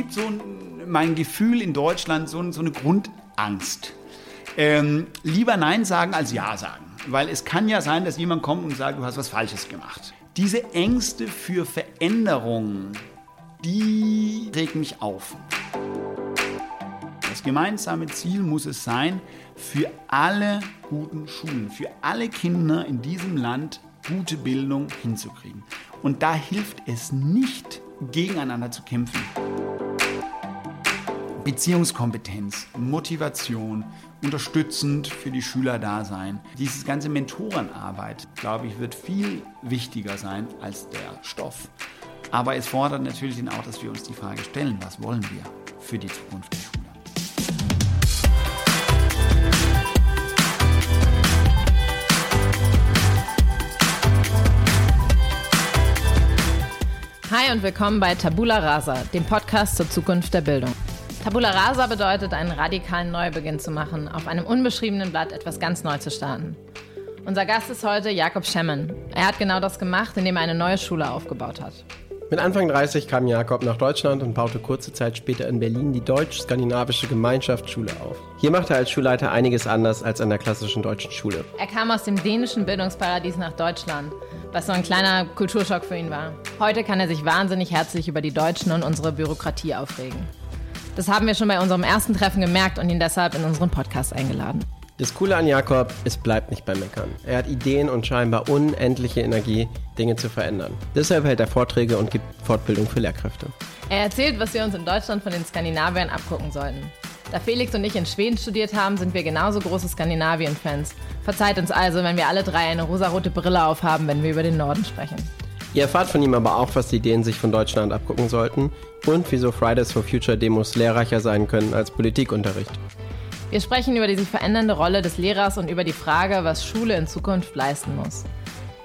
gibt so ein, mein Gefühl in Deutschland, so, so eine Grundangst. Ähm, lieber Nein sagen als Ja sagen. Weil es kann ja sein, dass jemand kommt und sagt, du hast was Falsches gemacht. Diese Ängste für Veränderungen, die regen mich auf. Das gemeinsame Ziel muss es sein, für alle guten Schulen, für alle Kinder in diesem Land gute Bildung hinzukriegen. Und da hilft es nicht, gegeneinander zu kämpfen. Beziehungskompetenz, Motivation, unterstützend für die Schüler da sein. Diese ganze Mentorenarbeit, glaube ich, wird viel wichtiger sein als der Stoff. Aber es fordert natürlich auch, dass wir uns die Frage stellen, was wollen wir für die Zukunft der Schule. Hi und willkommen bei Tabula Rasa, dem Podcast zur Zukunft der Bildung. Tabula Rasa bedeutet, einen radikalen Neubeginn zu machen, auf einem unbeschriebenen Blatt etwas ganz neu zu starten. Unser Gast ist heute Jakob Schemmen. Er hat genau das gemacht, indem er eine neue Schule aufgebaut hat. Mit Anfang 30 kam Jakob nach Deutschland und baute kurze Zeit später in Berlin die Deutsch-Skandinavische Gemeinschaftsschule auf. Hier machte er als Schulleiter einiges anders als an der klassischen deutschen Schule. Er kam aus dem dänischen Bildungsparadies nach Deutschland, was so ein kleiner Kulturschock für ihn war. Heute kann er sich wahnsinnig herzlich über die Deutschen und unsere Bürokratie aufregen. Das haben wir schon bei unserem ersten Treffen gemerkt und ihn deshalb in unseren Podcast eingeladen. Das Coole an Jakob, es bleibt nicht beim Meckern. Er hat Ideen und scheinbar unendliche Energie, Dinge zu verändern. Deshalb hält er Vorträge und gibt Fortbildung für Lehrkräfte. Er erzählt, was wir uns in Deutschland von den Skandinaviern abgucken sollten. Da Felix und ich in Schweden studiert haben, sind wir genauso große Skandinavien-Fans. Verzeiht uns also, wenn wir alle drei eine rosarote Brille aufhaben, wenn wir über den Norden sprechen. Ihr erfahrt von ihm aber auch, was die Dänen sich von Deutschland abgucken sollten und wieso Fridays for Future Demos lehrreicher sein können als Politikunterricht. Wir sprechen über die sich verändernde Rolle des Lehrers und über die Frage, was Schule in Zukunft leisten muss.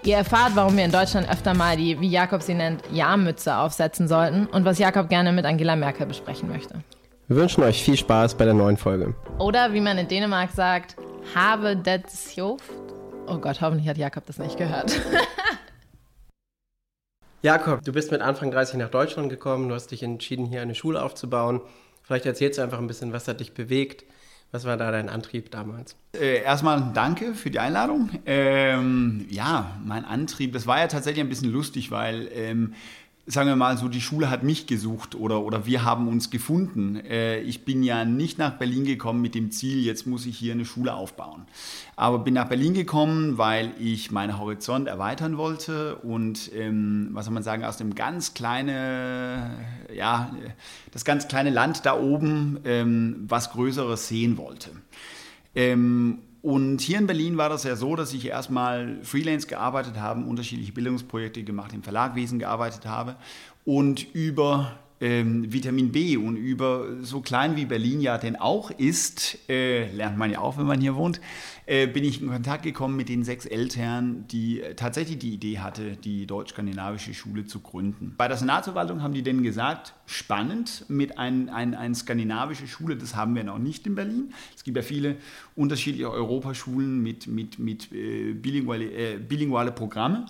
Ihr erfahrt, warum wir in Deutschland öfter mal die, wie Jakob sie nennt, Ja-Mütze aufsetzen sollten und was Jakob gerne mit Angela Merkel besprechen möchte. Wir wünschen euch viel Spaß bei der neuen Folge. Oder wie man in Dänemark sagt, habe det sjoft. Oh Gott, hoffentlich hat Jakob das nicht gehört. Jakob, du bist mit Anfang 30 nach Deutschland gekommen, du hast dich entschieden, hier eine Schule aufzubauen. Vielleicht erzählst du einfach ein bisschen, was hat dich bewegt, was war da dein Antrieb damals? Äh, erstmal danke für die Einladung. Ähm, ja, mein Antrieb, das war ja tatsächlich ein bisschen lustig, weil ähm, sagen wir mal so, die Schule hat mich gesucht oder, oder wir haben uns gefunden. Äh, ich bin ja nicht nach Berlin gekommen mit dem Ziel, jetzt muss ich hier eine Schule aufbauen. Aber bin nach Berlin gekommen, weil ich meinen Horizont erweitern wollte und, ähm, was soll man sagen, aus dem ganz kleine, ja, das ganz kleine Land da oben ähm, was Größeres sehen wollte. Ähm, und hier in Berlin war das ja so, dass ich erstmal Freelance gearbeitet habe, unterschiedliche Bildungsprojekte gemacht, im Verlagwesen gearbeitet habe und über ähm, Vitamin B und über so klein wie Berlin ja denn auch ist, äh, lernt man ja auch, wenn man hier wohnt, äh, bin ich in Kontakt gekommen mit den sechs Eltern, die äh, tatsächlich die Idee hatte, die deutsch-skandinavische Schule zu gründen. Bei der Senatsverwaltung haben die denn gesagt, spannend mit einer ein, ein skandinavische Schule, das haben wir noch nicht in Berlin. Es gibt ja viele unterschiedliche Europaschulen mit, mit, mit äh, bilinguale, äh, bilinguale Programme,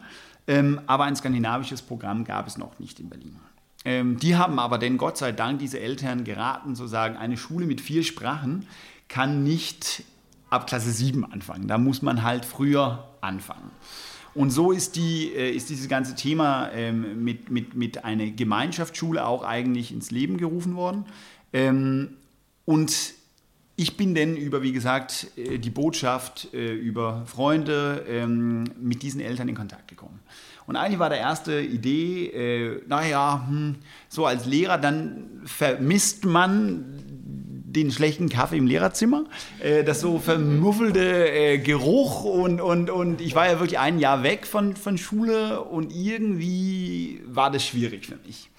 ähm, aber ein skandinavisches Programm gab es noch nicht in Berlin. Ähm, die haben aber denn Gott sei Dank diese Eltern geraten, zu sagen, eine Schule mit vier Sprachen kann nicht ab Klasse 7 anfangen. Da muss man halt früher anfangen. Und so ist, die, äh, ist dieses ganze Thema ähm, mit, mit, mit einer Gemeinschaftsschule auch eigentlich ins Leben gerufen worden. Ähm, und ich bin denn über, wie gesagt, äh, die Botschaft äh, über Freunde ähm, mit diesen Eltern in Kontakt gekommen. Und eigentlich war der erste Idee, äh, naja, hm, so als Lehrer, dann vermisst man den schlechten Kaffee im Lehrerzimmer, äh, das so vermuffelte äh, Geruch und, und, und ich war ja wirklich ein Jahr weg von, von Schule und irgendwie war das schwierig für mich.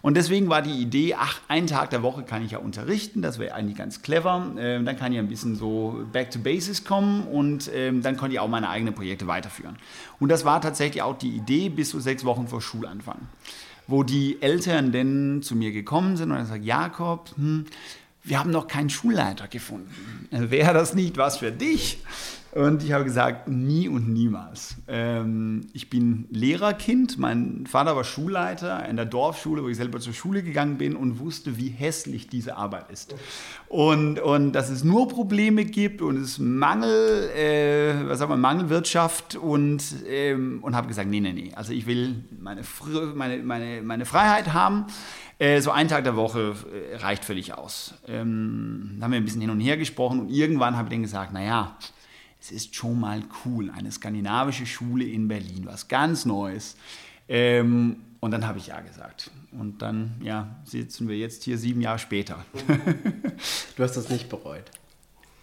Und deswegen war die Idee, ach, einen Tag der Woche kann ich ja unterrichten, das wäre eigentlich ganz clever. Ähm, dann kann ich ein bisschen so back to basics kommen und ähm, dann konnte ich auch meine eigenen Projekte weiterführen. Und das war tatsächlich auch die Idee bis zu sechs Wochen vor Schulanfang, wo die Eltern dann zu mir gekommen sind und gesagt, Jakob, hm, wir haben noch keinen Schulleiter gefunden. Wäre das nicht was für dich? Und ich habe gesagt, nie und niemals. Ähm, ich bin Lehrerkind. Mein Vater war Schulleiter in der Dorfschule, wo ich selber zur Schule gegangen bin und wusste, wie hässlich diese Arbeit ist. Und, und dass es nur Probleme gibt und es Mangel, äh, was sagen wir, Mangelwirtschaft und, ähm, und habe gesagt, nee, nee, nee. Also ich will meine, meine, meine, meine Freiheit haben. Äh, so ein Tag der Woche äh, reicht völlig aus. Ähm, da haben wir ein bisschen hin und her gesprochen und irgendwann habe ich dann gesagt, naja, es ist schon mal cool, eine skandinavische Schule in Berlin, was ganz Neues. Ähm, und dann habe ich ja gesagt. Und dann ja, sitzen wir jetzt hier sieben Jahre später. du hast das nicht bereut.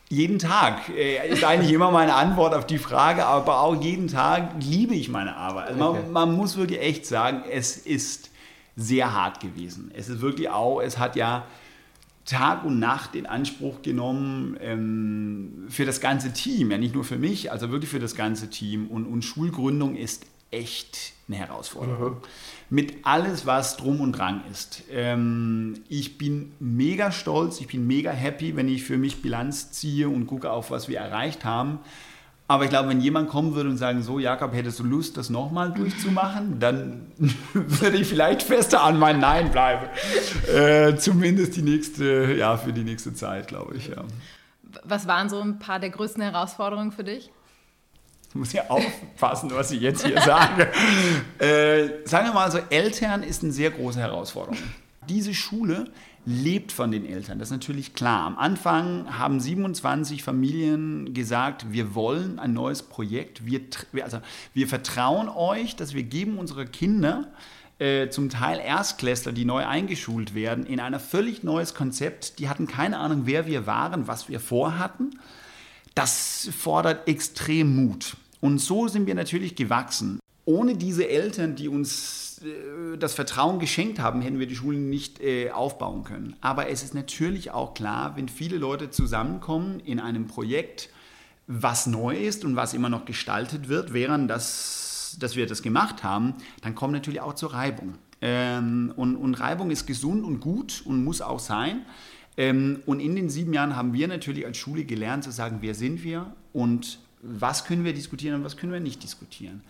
Jeden Tag äh, ist eigentlich immer meine Antwort auf die Frage, aber auch jeden Tag liebe ich meine Arbeit. Also okay. man, man, muss wirklich echt sagen, es ist sehr hart gewesen. Es ist wirklich auch, es hat ja Tag und Nacht in Anspruch genommen ähm, für das ganze Team, ja nicht nur für mich, also wirklich für das ganze Team. Und, und Schulgründung ist echt eine Herausforderung. Mhm. Mit alles, was drum und dran ist. Ähm, ich bin mega stolz, ich bin mega happy, wenn ich für mich Bilanz ziehe und gucke auf, was wir erreicht haben. Aber ich glaube, wenn jemand kommen würde und sagen, so Jakob, hättest du Lust, das nochmal durchzumachen, dann würde ich vielleicht fester an mein Nein bleiben. Äh, zumindest die nächste, ja, für die nächste Zeit, glaube ich, ja. Was waren so ein paar der größten Herausforderungen für dich? Ich muss ja aufpassen, was ich jetzt hier sage. Äh, sagen wir mal so, Eltern ist eine sehr große Herausforderung. Diese Schule lebt von den Eltern. Das ist natürlich klar. Am Anfang haben 27 Familien gesagt, wir wollen ein neues Projekt. Wir, also, wir vertrauen euch, dass wir geben unsere Kinder äh, zum Teil Erstklässler, die neu eingeschult werden, in ein völlig neues Konzept. Die hatten keine Ahnung, wer wir waren, was wir vorhatten. Das fordert extrem Mut. Und so sind wir natürlich gewachsen. Ohne diese Eltern, die uns das Vertrauen geschenkt haben, hätten wir die Schulen nicht äh, aufbauen können. Aber es ist natürlich auch klar, wenn viele Leute zusammenkommen in einem Projekt, was neu ist und was immer noch gestaltet wird, während das, dass wir das gemacht haben, dann kommt natürlich auch zur Reibung. Ähm, und, und, Reibung ist gesund und gut und muss auch sein. Ähm, und in den sieben Jahren haben wir natürlich als Schule gelernt zu sagen, wer sind wir und was können wir diskutieren und was können wir nicht diskutieren.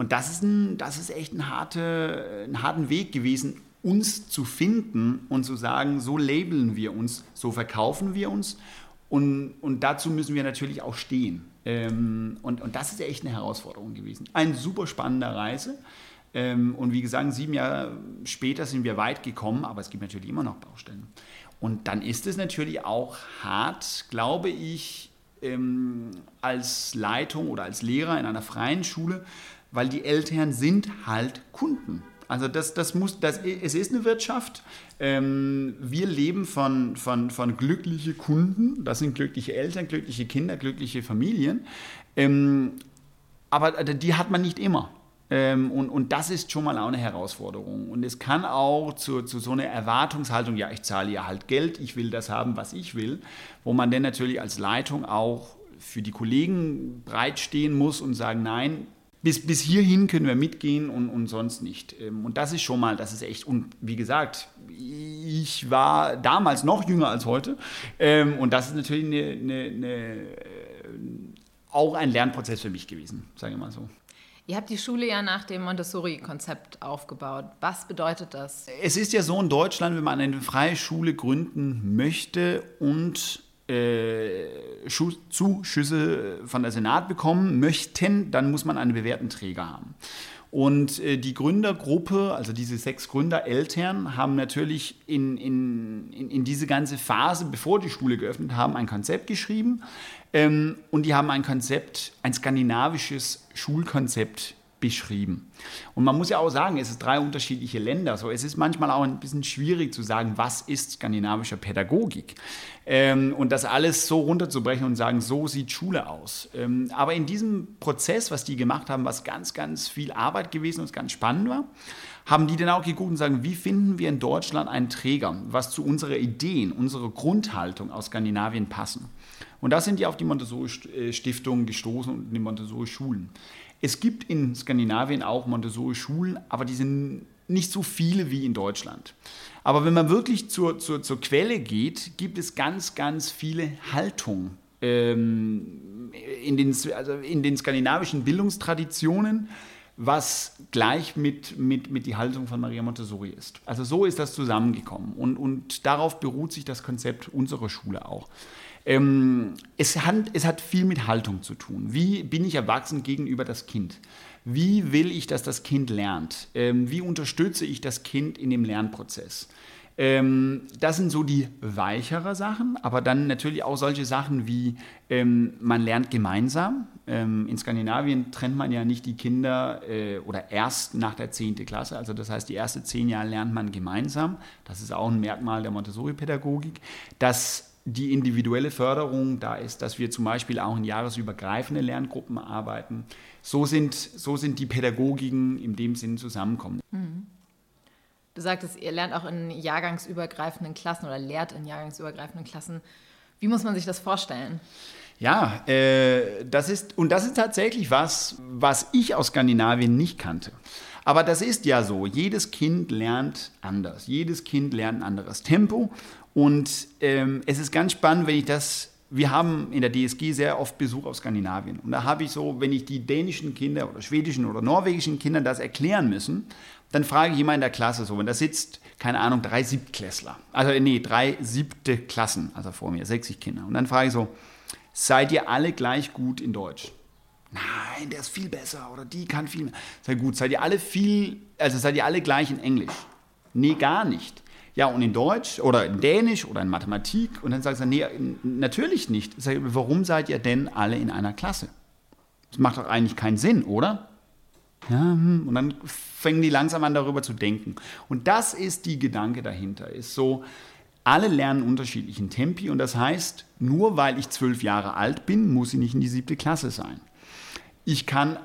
Und das ist, ein, das ist echt ein, harte, ein harten Weg gewesen, uns zu finden und zu sagen, so labeln wir uns, so verkaufen wir uns. Und, und dazu müssen wir natürlich auch stehen. Ähm, und, und das ist echt eine Herausforderung gewesen. Eine super spannende Reise. Ähm, und wie gesagt, sieben Jahre später sind wir weit gekommen, aber es gibt natürlich immer noch Baustellen. Und dann ist es natürlich auch hart, glaube ich, ähm, als Leitung oder als Lehrer in einer freien Schule weil die Eltern sind halt Kunden. Also das, das muss, das, es ist eine Wirtschaft. Ähm, wir leben von, von, von glücklichen Kunden. Das sind glückliche Eltern, glückliche Kinder, glückliche Familien. Ähm, aber die hat man nicht immer. Ähm, und, und das ist schon mal auch eine Herausforderung. Und es kann auch zu, zu so einer Erwartungshaltung, ja, ich zahle ja halt Geld, ich will das haben, was ich will, wo man dann natürlich als Leitung auch für die Kollegen bereitstehen muss und sagen, nein, bis, bis hierhin können wir mitgehen und, und sonst nicht. Ähm, und das ist schon mal, das ist echt, und wie gesagt, ich war damals noch jünger als heute. Ähm, und das ist natürlich eine, eine, eine, äh, auch ein Lernprozess für mich gewesen, sagen wir mal so. Ihr habt die Schule ja nach dem Montessori-Konzept aufgebaut. Was bedeutet das? Es ist ja so in Deutschland, wenn man eine freie Schule gründen möchte und äh, Zuschüsse von der Senat bekommen möchten, dann muss man einen bewährten Träger haben. Und äh, die Gründergruppe, also diese sechs Gründereltern, haben natürlich in, in, in, diese ganze Phase, bevor die Schule geöffnet haben, ein Konzept geschrieben. Ähm, und die haben ein Konzept, ein skandinavisches Schulkonzept beschrieben. Und man muss ja auch sagen, es ist drei unterschiedliche Länder. So, es ist manchmal auch ein bisschen schwierig zu sagen, was ist skandinavische Pädagogik. Ähm, und das alles so runterzubrechen und sagen, so sieht Schule aus. Ähm, aber in diesem Prozess, was die gemacht haben, was ganz, ganz viel Arbeit gewesen und ganz spannend war, haben die dann auch geguckt und sagen, wie finden wir in Deutschland einen Träger, was zu unserer Ideen, unserer Grundhaltung aus Skandinavien passen. Und da sind die auf die Montessori-Stiftung gestoßen und die Montessori-Schulen. Es gibt in Skandinavien auch Montessori-Schulen, aber die sind nicht so viele wie in Deutschland. Aber wenn man wirklich zur, zur, zur Quelle geht, gibt es ganz, ganz viele Haltungen ähm, in, den, also in den skandinavischen Bildungstraditionen, was gleich mit, mit, mit die Haltung von Maria Montessori ist. Also so ist das zusammengekommen und, und darauf beruht sich das Konzept unserer Schule auch. Ähm, es, hat, es hat viel mit Haltung zu tun. Wie bin ich erwachsen gegenüber das Kind? Wie will ich, dass das Kind lernt? Ähm, wie unterstütze ich das Kind in dem Lernprozess? Ähm, das sind so die weichere Sachen, aber dann natürlich auch solche Sachen wie ähm, man lernt gemeinsam. Ähm, in Skandinavien trennt man ja nicht die Kinder äh, oder erst nach der 10. Klasse, also das heißt, die ersten zehn Jahre lernt man gemeinsam. Das ist auch ein Merkmal der Montessori-Pädagogik. Dass die individuelle Förderung da ist, dass wir zum Beispiel auch in jahresübergreifende Lerngruppen arbeiten. So sind, so sind die Pädagogiken in dem Sinn zusammenkommen. Mhm. Du sagtest, ihr lernt auch in jahrgangsübergreifenden Klassen oder lehrt in jahrgangsübergreifenden Klassen. Wie muss man sich das vorstellen? Ja, äh, das ist, und das ist tatsächlich was, was ich aus Skandinavien nicht kannte. Aber das ist ja so. Jedes Kind lernt anders. Jedes Kind lernt ein anderes Tempo. Und ähm, es ist ganz spannend, wenn ich das. Wir haben in der DSG sehr oft Besuch aus Skandinavien. Und da habe ich so, wenn ich die dänischen Kinder oder schwedischen oder norwegischen Kindern das erklären müssen, dann frage ich immer in der Klasse so, wenn da sitzt, keine Ahnung, drei Siebtklässler. Also, nee, drei siebte Klassen, also vor mir, 60 Kinder. Und dann frage ich so, seid ihr alle gleich gut in Deutsch? Nein, der ist viel besser oder die kann viel mehr. Sehr gut, seid ihr alle viel, also seid ihr alle gleich in Englisch? Nee, gar nicht. Ja, und in Deutsch oder in Dänisch oder in Mathematik. Und dann sagt er, nee, natürlich nicht. Sag, warum seid ihr denn alle in einer Klasse? Das macht doch eigentlich keinen Sinn, oder? Ja, hm. und dann fangen die langsam an, darüber zu denken. Und das ist die Gedanke dahinter. Ist so, alle lernen unterschiedlichen Tempi und das heißt, nur weil ich zwölf Jahre alt bin, muss ich nicht in die siebte Klasse sein. Ich kann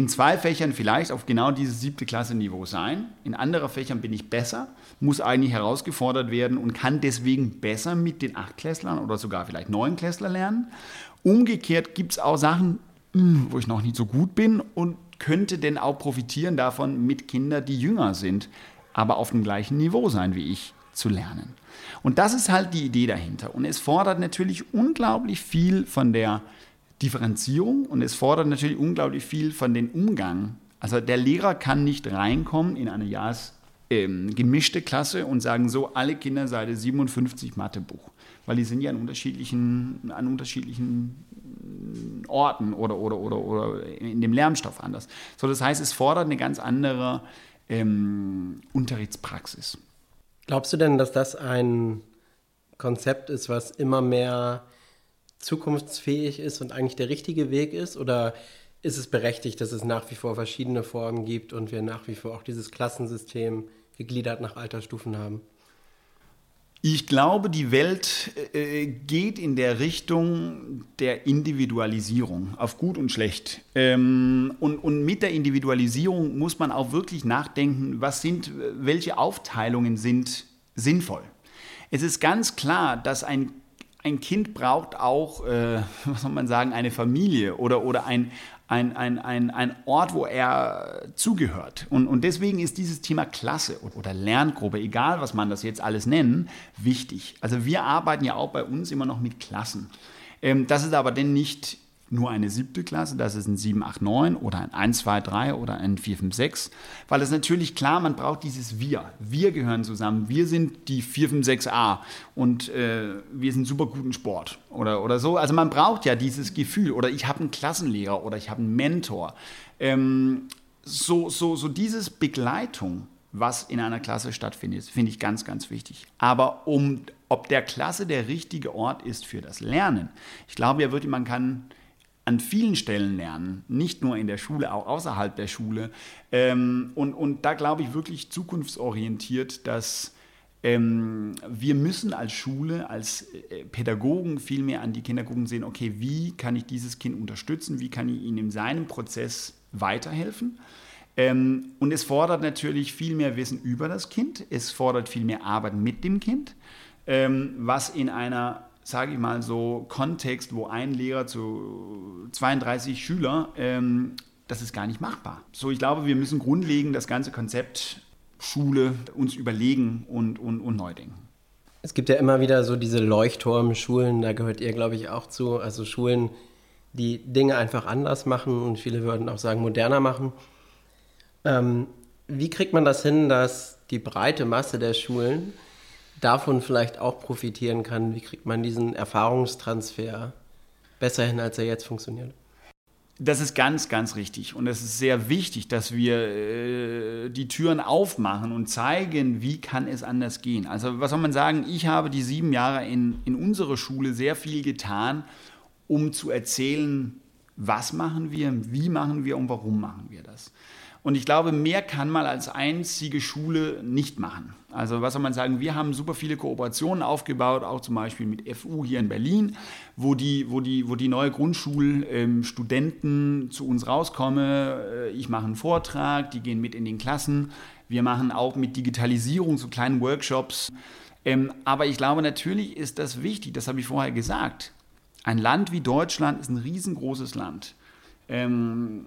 in zwei Fächern vielleicht auf genau dieses siebte Klasse-Niveau sein. In anderen Fächern bin ich besser, muss eigentlich herausgefordert werden und kann deswegen besser mit den Achtklässlern oder sogar vielleicht Neunklässler lernen. Umgekehrt gibt es auch Sachen, hm, wo ich noch nicht so gut bin und könnte denn auch profitieren davon, mit Kindern, die jünger sind, aber auf dem gleichen Niveau sein wie ich, zu lernen. Und das ist halt die Idee dahinter. Und es fordert natürlich unglaublich viel von der Differenzierung und es fordert natürlich unglaublich viel von dem Umgang. Also der Lehrer kann nicht reinkommen in eine Jahres ähm, gemischte Klasse und sagen so, alle Kinder Seite 57 Mathebuch, weil die sind ja an unterschiedlichen, an unterschiedlichen Orten oder, oder, oder, oder in dem Lernstoff anders. So, das heißt, es fordert eine ganz andere ähm, Unterrichtspraxis. Glaubst du denn, dass das ein Konzept ist, was immer mehr zukunftsfähig ist und eigentlich der richtige Weg ist? Oder ist es berechtigt, dass es nach wie vor verschiedene Formen gibt und wir nach wie vor auch dieses Klassensystem gegliedert nach Altersstufen haben? Ich glaube, die Welt äh, geht in der Richtung der Individualisierung, auf gut und schlecht. Ähm, und, und mit der Individualisierung muss man auch wirklich nachdenken, was sind, welche Aufteilungen sind sinnvoll. Es ist ganz klar, dass ein ein Kind braucht auch, äh, was soll man sagen, eine Familie oder, oder ein, ein, ein, ein, ein Ort, wo er zugehört. Und, und deswegen ist dieses Thema Klasse oder Lerngruppe, egal was man das jetzt alles nennen, wichtig. Also wir arbeiten ja auch bei uns immer noch mit Klassen. Ähm, das ist aber denn nicht nur eine siebte Klasse, das ist ein 7, 8, 9 oder ein 1, 2, 3 oder ein 4, 5, 6. Weil es natürlich klar, man braucht dieses Wir. Wir gehören zusammen. Wir sind die 4, 5, 6a und äh, wir sind super guten Sport oder, oder so. Also man braucht ja dieses Gefühl. Oder ich habe einen Klassenlehrer oder ich habe einen Mentor. Ähm, so, so, so dieses Begleitung, was in einer Klasse stattfindet, finde ich ganz, ganz wichtig. Aber um, ob der Klasse der richtige Ort ist für das Lernen, ich glaube ja wirklich, man kann an vielen Stellen lernen, nicht nur in der Schule, auch außerhalb der Schule. Ähm, und, und da glaube ich wirklich zukunftsorientiert, dass ähm, wir müssen als Schule, als äh, Pädagogen viel mehr an die Kinder gucken, sehen, okay, wie kann ich dieses Kind unterstützen, wie kann ich ihm in seinem Prozess weiterhelfen. Ähm, und es fordert natürlich viel mehr Wissen über das Kind, es fordert viel mehr Arbeit mit dem Kind, ähm, was in einer sage ich mal so, Kontext, wo ein Lehrer zu 32 Schüler, ähm, das ist gar nicht machbar. So, ich glaube, wir müssen grundlegend das ganze Konzept Schule uns überlegen und, und, und neu denken. Es gibt ja immer wieder so diese Leuchtturmschulen, da gehört ihr, glaube ich, auch zu. Also Schulen, die Dinge einfach anders machen und viele würden auch sagen, moderner machen. Ähm, wie kriegt man das hin, dass die breite Masse der Schulen davon vielleicht auch profitieren kann? Wie kriegt man diesen Erfahrungstransfer besser hin, als er jetzt funktioniert? Das ist ganz, ganz richtig. Und es ist sehr wichtig, dass wir äh, die Türen aufmachen und zeigen, wie kann es anders gehen. Also was soll man sagen, ich habe die sieben Jahre in, in unserer Schule sehr viel getan, um zu erzählen, was machen wir, wie machen wir und warum machen wir das. Und ich glaube, mehr kann man als einzige Schule nicht machen. Also was soll man sagen, wir haben super viele Kooperationen aufgebaut, auch zum Beispiel mit FU hier in Berlin, wo die, wo die, wo die neue Grundschulstudenten ähm, zu uns rauskommen. Äh, ich mache einen Vortrag, die gehen mit in den Klassen. Wir machen auch mit Digitalisierung so kleinen Workshops. Ähm, aber ich glaube, natürlich ist das wichtig, das habe ich vorher gesagt. Ein Land wie Deutschland ist ein riesengroßes Land. Ähm,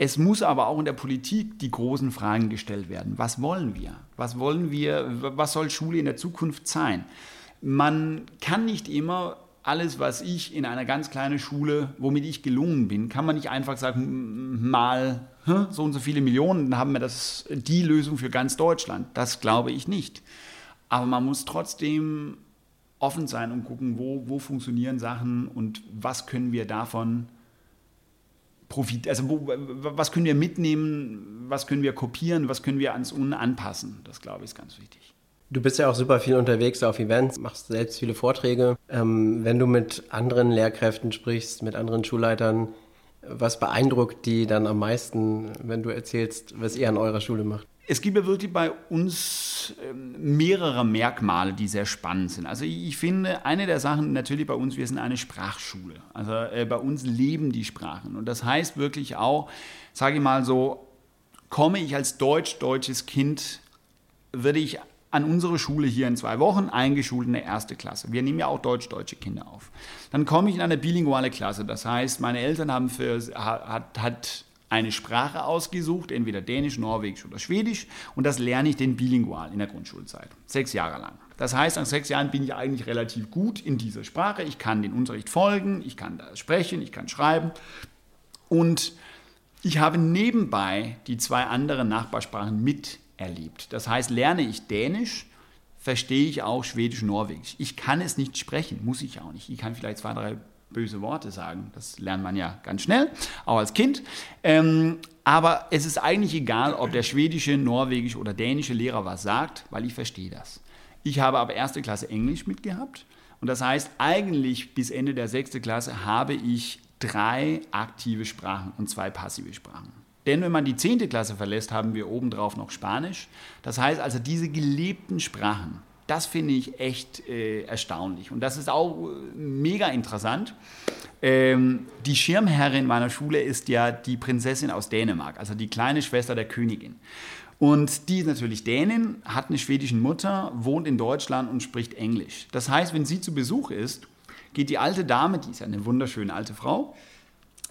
es muss aber auch in der Politik die großen Fragen gestellt werden. Was wollen wir? Was wollen wir? Was soll Schule in der Zukunft sein? Man kann nicht immer alles, was ich in einer ganz kleinen Schule, womit ich gelungen bin, kann man nicht einfach sagen, mal so und so viele Millionen, dann haben wir das, die Lösung für ganz Deutschland. Das glaube ich nicht. Aber man muss trotzdem offen sein und gucken, wo, wo funktionieren Sachen und was können wir davon Profit, also wo, was können wir mitnehmen, was können wir kopieren, was können wir ans Un anpassen. Das glaube ich ist ganz wichtig. Du bist ja auch super viel unterwegs auf Events, machst selbst viele Vorträge. Ähm, wenn du mit anderen Lehrkräften sprichst, mit anderen Schulleitern, was beeindruckt die dann am meisten, wenn du erzählst, was ihr an eurer Schule macht? Es gibt ja wirklich bei uns ähm, mehrere Merkmale, die sehr spannend sind. Also ich finde, eine der Sachen natürlich bei uns, wir sind eine Sprachschule. Also äh, bei uns leben die Sprachen. Und das heißt wirklich auch, sage ich mal so, komme ich als deutsch-deutsches Kind, würde ich an unsere Schule hier in zwei Wochen eingeschult in der erste Klasse. Wir nehmen ja auch deutsch-deutsche Kinder auf. Dann komme ich in eine bilinguale Klasse. Das heißt, meine Eltern haben für, hat, hat eine Sprache ausgesucht, entweder Dänisch, Norwegisch oder Schwedisch, und das lerne ich den bilingual in der Grundschulzeit, sechs Jahre lang. Das heißt, nach sechs Jahren bin ich eigentlich relativ gut in dieser Sprache. Ich kann den Unterricht folgen, ich kann da sprechen, ich kann schreiben. Und ich habe nebenbei die zwei anderen Nachbarsprachen miterlebt. Das heißt, lerne ich Dänisch, verstehe ich auch Schwedisch, Norwegisch. Ich kann es nicht sprechen, muss ich auch nicht. Ich kann vielleicht zwei, drei böse Worte sagen. Das lernt man ja ganz schnell, auch als Kind. Ähm, aber es ist eigentlich egal, ob der schwedische, norwegische oder dänische Lehrer was sagt, weil ich verstehe das. Ich habe aber erste Klasse Englisch mitgehabt. Und das heißt, eigentlich bis Ende der sechsten Klasse habe ich drei aktive Sprachen und zwei passive Sprachen. Denn wenn man die zehnte Klasse verlässt, haben wir obendrauf noch Spanisch. Das heißt also, diese gelebten Sprachen, das finde ich echt äh, erstaunlich. Und das ist auch äh, mega interessant. Ähm, die Schirmherrin meiner Schule ist ja die Prinzessin aus Dänemark, also die kleine Schwester der Königin. Und die ist natürlich Dänin, hat eine schwedische Mutter, wohnt in Deutschland und spricht Englisch. Das heißt, wenn sie zu Besuch ist, geht die alte Dame, die ist ja eine wunderschöne alte Frau,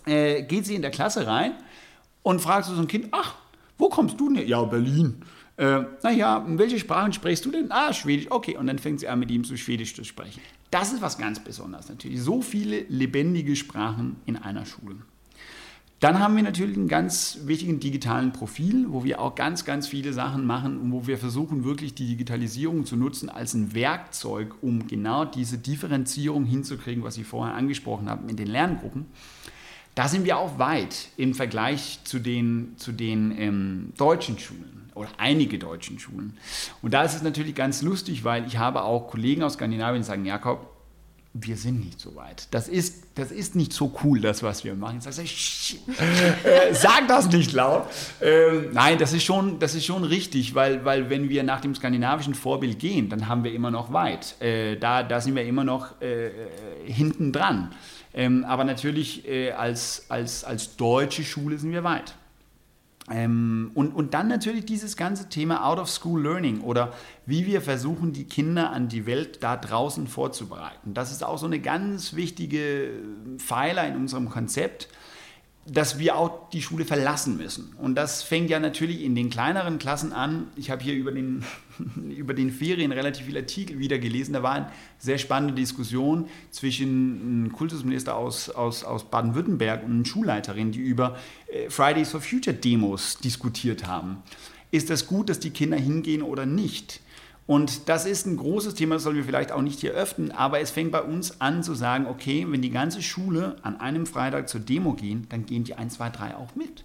äh, geht sie in der Klasse rein und fragt so ein Kind, ach, wo kommst du denn? Ja, Berlin. Äh, naja, welche Sprachen sprichst du denn? Ah, Schwedisch, okay. Und dann fängt sie an, mit ihm zu Schwedisch zu sprechen. Das ist was ganz Besonderes natürlich. So viele lebendige Sprachen in einer Schule. Dann haben wir natürlich einen ganz wichtigen digitalen Profil, wo wir auch ganz, ganz viele Sachen machen und wo wir versuchen, wirklich die Digitalisierung zu nutzen als ein Werkzeug, um genau diese Differenzierung hinzukriegen, was Sie vorher angesprochen haben in den Lerngruppen. Da sind wir auch weit im Vergleich zu den, zu den ähm, deutschen Schulen oder einige deutschen Schulen. Und da ist es natürlich ganz lustig, weil ich habe auch Kollegen aus Skandinavien, die sagen, Jakob, wir sind nicht so weit. Das ist, das ist nicht so cool, das, was wir machen. Sag, äh, sag das nicht laut. Ähm, nein, das ist schon, das ist schon richtig, weil, weil wenn wir nach dem skandinavischen Vorbild gehen, dann haben wir immer noch weit. Äh, da, da sind wir immer noch äh, hinten dran. Ähm, aber natürlich äh, als, als, als deutsche Schule sind wir weit. Ähm, und, und dann natürlich dieses ganze Thema Out-of-School-Learning oder wie wir versuchen, die Kinder an die Welt da draußen vorzubereiten. Das ist auch so eine ganz wichtige Pfeiler in unserem Konzept. Dass wir auch die Schule verlassen müssen. Und das fängt ja natürlich in den kleineren Klassen an. Ich habe hier über den, über den Ferien relativ viele Artikel wieder gelesen. Da war eine sehr spannende Diskussion zwischen einem Kultusminister aus, aus, aus Baden-Württemberg und einer Schulleiterin, die über äh, Fridays for Future Demos diskutiert haben. Ist das gut, dass die Kinder hingehen oder nicht? Und das ist ein großes Thema, das sollen wir vielleicht auch nicht hier öffnen, aber es fängt bei uns an zu sagen, okay, wenn die ganze Schule an einem Freitag zur Demo gehen, dann gehen die 1, 2, 3 auch mit.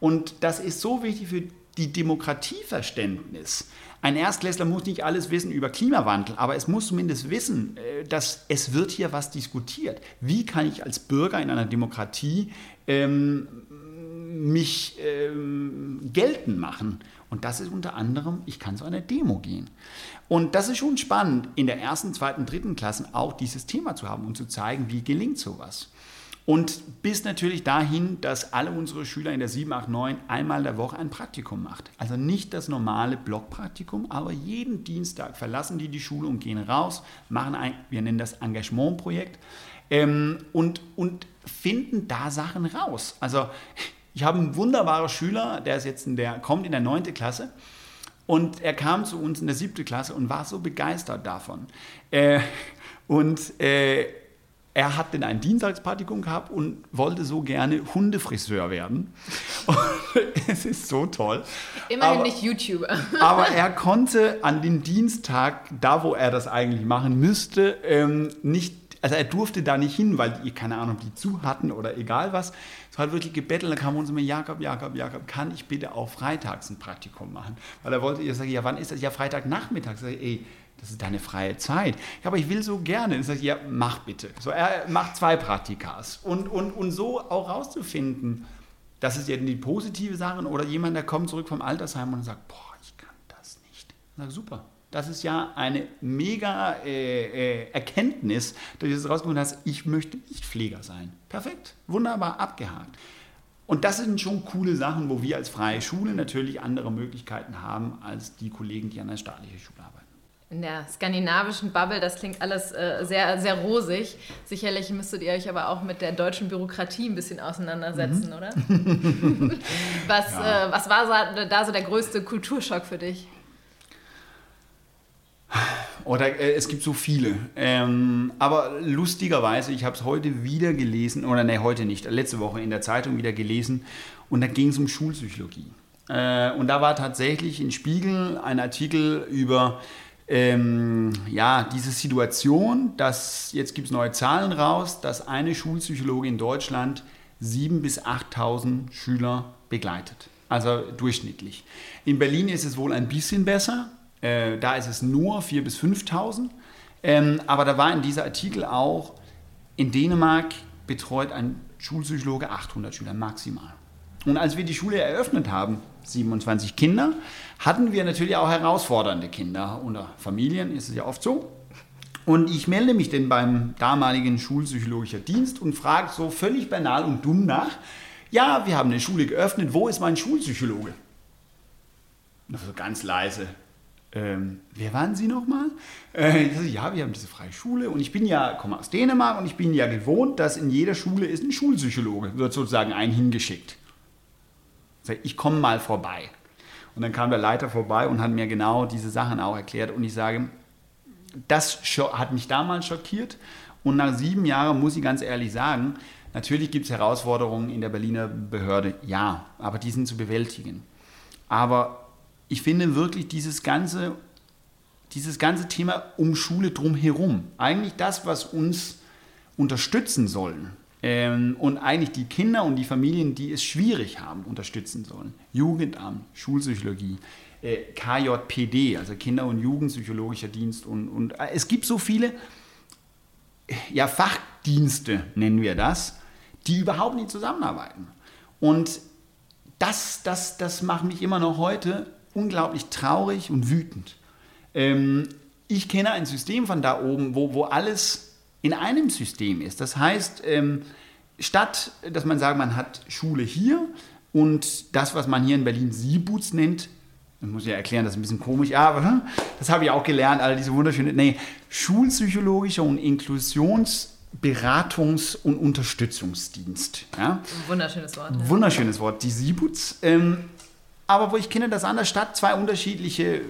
Und das ist so wichtig für die Demokratieverständnis. Ein Erstklässler muss nicht alles wissen über Klimawandel, aber es muss zumindest wissen, äh, dass es wird hier was diskutiert. Wie kann ich als Bürger in einer Demokratie ähm, mich ähm, geltend machen? Und das ist unter anderem, ich kann zu einer Demo gehen. Und das ist schon spannend, in der ersten, zweiten, dritten Klasse auch dieses Thema zu haben und zu zeigen, wie gelingt sowas. Und bis natürlich dahin, dass alle unsere Schüler in der 7, 8, 9 einmal in der Woche ein Praktikum macht. Also nicht das normale Blockpraktikum, aber jeden Dienstag verlassen die die Schule und gehen raus, machen ein, wir nennen das Engagementprojekt ähm, und, und finden da Sachen raus. Also ich habe einen wunderbaren Schüler, der ist jetzt in der, kommt in der neunte Klasse. Und er kam zu uns in der siebte Klasse und war so begeistert davon. Äh, und äh, er hat dann ein Dienstagspraktikum gehabt und wollte so gerne Hundefriseur werden. es ist so toll. Immerhin aber, nicht YouTuber. aber er konnte an dem Dienstag, da wo er das eigentlich machen müsste, ähm, nicht also er durfte da nicht hin, weil die, keine Ahnung, die zu hatten oder egal was. Es hat wirklich gebettelt, da kam uns immer, Jakob, Jakob, Jakob, kann ich bitte auch freitags ein Praktikum machen? Weil er wollte, ich sage, ja, wann ist das? Ja, Freitagnachmittag. Ich sage, ey, das ist deine freie Zeit. Ja, aber ich will so gerne. Ich sage, ja, mach bitte. So, er macht zwei Praktikas. Und, und, und so auch rauszufinden, das ist ja die positive Sache, oder jemand, der kommt zurück vom Altersheim und sagt, boah, ich kann das nicht. Ich sage, super, das ist ja eine mega äh, äh, Erkenntnis, dass du das rausgefunden hast, ich möchte nicht Pfleger sein. Perfekt, wunderbar abgehakt. Und das sind schon coole Sachen, wo wir als freie Schule natürlich andere Möglichkeiten haben als die Kollegen, die an der staatlichen Schule arbeiten. In der skandinavischen Bubble, das klingt alles äh, sehr, sehr rosig. Sicherlich müsstet ihr euch aber auch mit der deutschen Bürokratie ein bisschen auseinandersetzen, mhm. oder? was, ja. äh, was war da so der größte Kulturschock für dich? Oder äh, es gibt so viele. Ähm, aber lustigerweise, ich habe es heute wieder gelesen, oder ne, heute nicht, letzte Woche in der Zeitung wieder gelesen, und da ging es um Schulpsychologie. Äh, und da war tatsächlich in Spiegel ein Artikel über ähm, ja, diese Situation, dass jetzt gibt es neue Zahlen raus, dass eine Schulpsychologe in Deutschland 7.000 bis 8.000 Schüler begleitet. Also durchschnittlich. In Berlin ist es wohl ein bisschen besser, äh, da ist es nur 4.000 bis 5.000. Ähm, aber da war in dieser Artikel auch, in Dänemark betreut ein Schulpsychologe 800 Schüler maximal. Und als wir die Schule eröffnet haben, 27 Kinder, hatten wir natürlich auch herausfordernde Kinder. Unter Familien ist es ja oft so. Und ich melde mich denn beim damaligen Schulpsychologischen Dienst und frage so völlig banal und dumm nach, ja, wir haben eine Schule geöffnet, wo ist mein Schulpsychologe? so ganz leise, ähm, wer waren Sie nochmal? Äh, ja, wir haben diese freie Schule und ich bin ja, komme aus Dänemark und ich bin ja gewohnt, dass in jeder Schule ist ein Schulpsychologe, wird sozusagen ein hingeschickt. Ich komme mal vorbei. Und dann kam der Leiter vorbei und hat mir genau diese Sachen auch erklärt und ich sage, das hat mich damals schockiert und nach sieben Jahren muss ich ganz ehrlich sagen, natürlich gibt es Herausforderungen in der Berliner Behörde, ja, aber die sind zu bewältigen. Aber ich finde wirklich dieses ganze, dieses ganze Thema um Schule drumherum, eigentlich das, was uns unterstützen sollen ähm, und eigentlich die Kinder und die Familien, die es schwierig haben, unterstützen sollen. Jugendamt, Schulpsychologie, äh, KJPD, also Kinder- und Jugendpsychologischer Dienst und, und äh, es gibt so viele ja, Fachdienste, nennen wir das, die überhaupt nicht zusammenarbeiten. Und das, das, das macht mich immer noch heute unglaublich traurig und wütend. Ähm, ich kenne ein System von da oben, wo, wo alles in einem System ist. Das heißt, ähm, statt dass man sagt, man hat Schule hier und das, was man hier in Berlin Siebutz nennt, ich muss ja erklären, das ist ein bisschen komisch, aber hm, das habe ich auch gelernt, all diese wunderschönen, nee, schulpsychologische und Inklusions- Beratungs- und Unterstützungsdienst. Ja? Wunderschönes Wort. Ja. Wunderschönes Wort, die Sibuts. Ähm, aber wo ich kenne, dass an der zwei unterschiedliche, äh,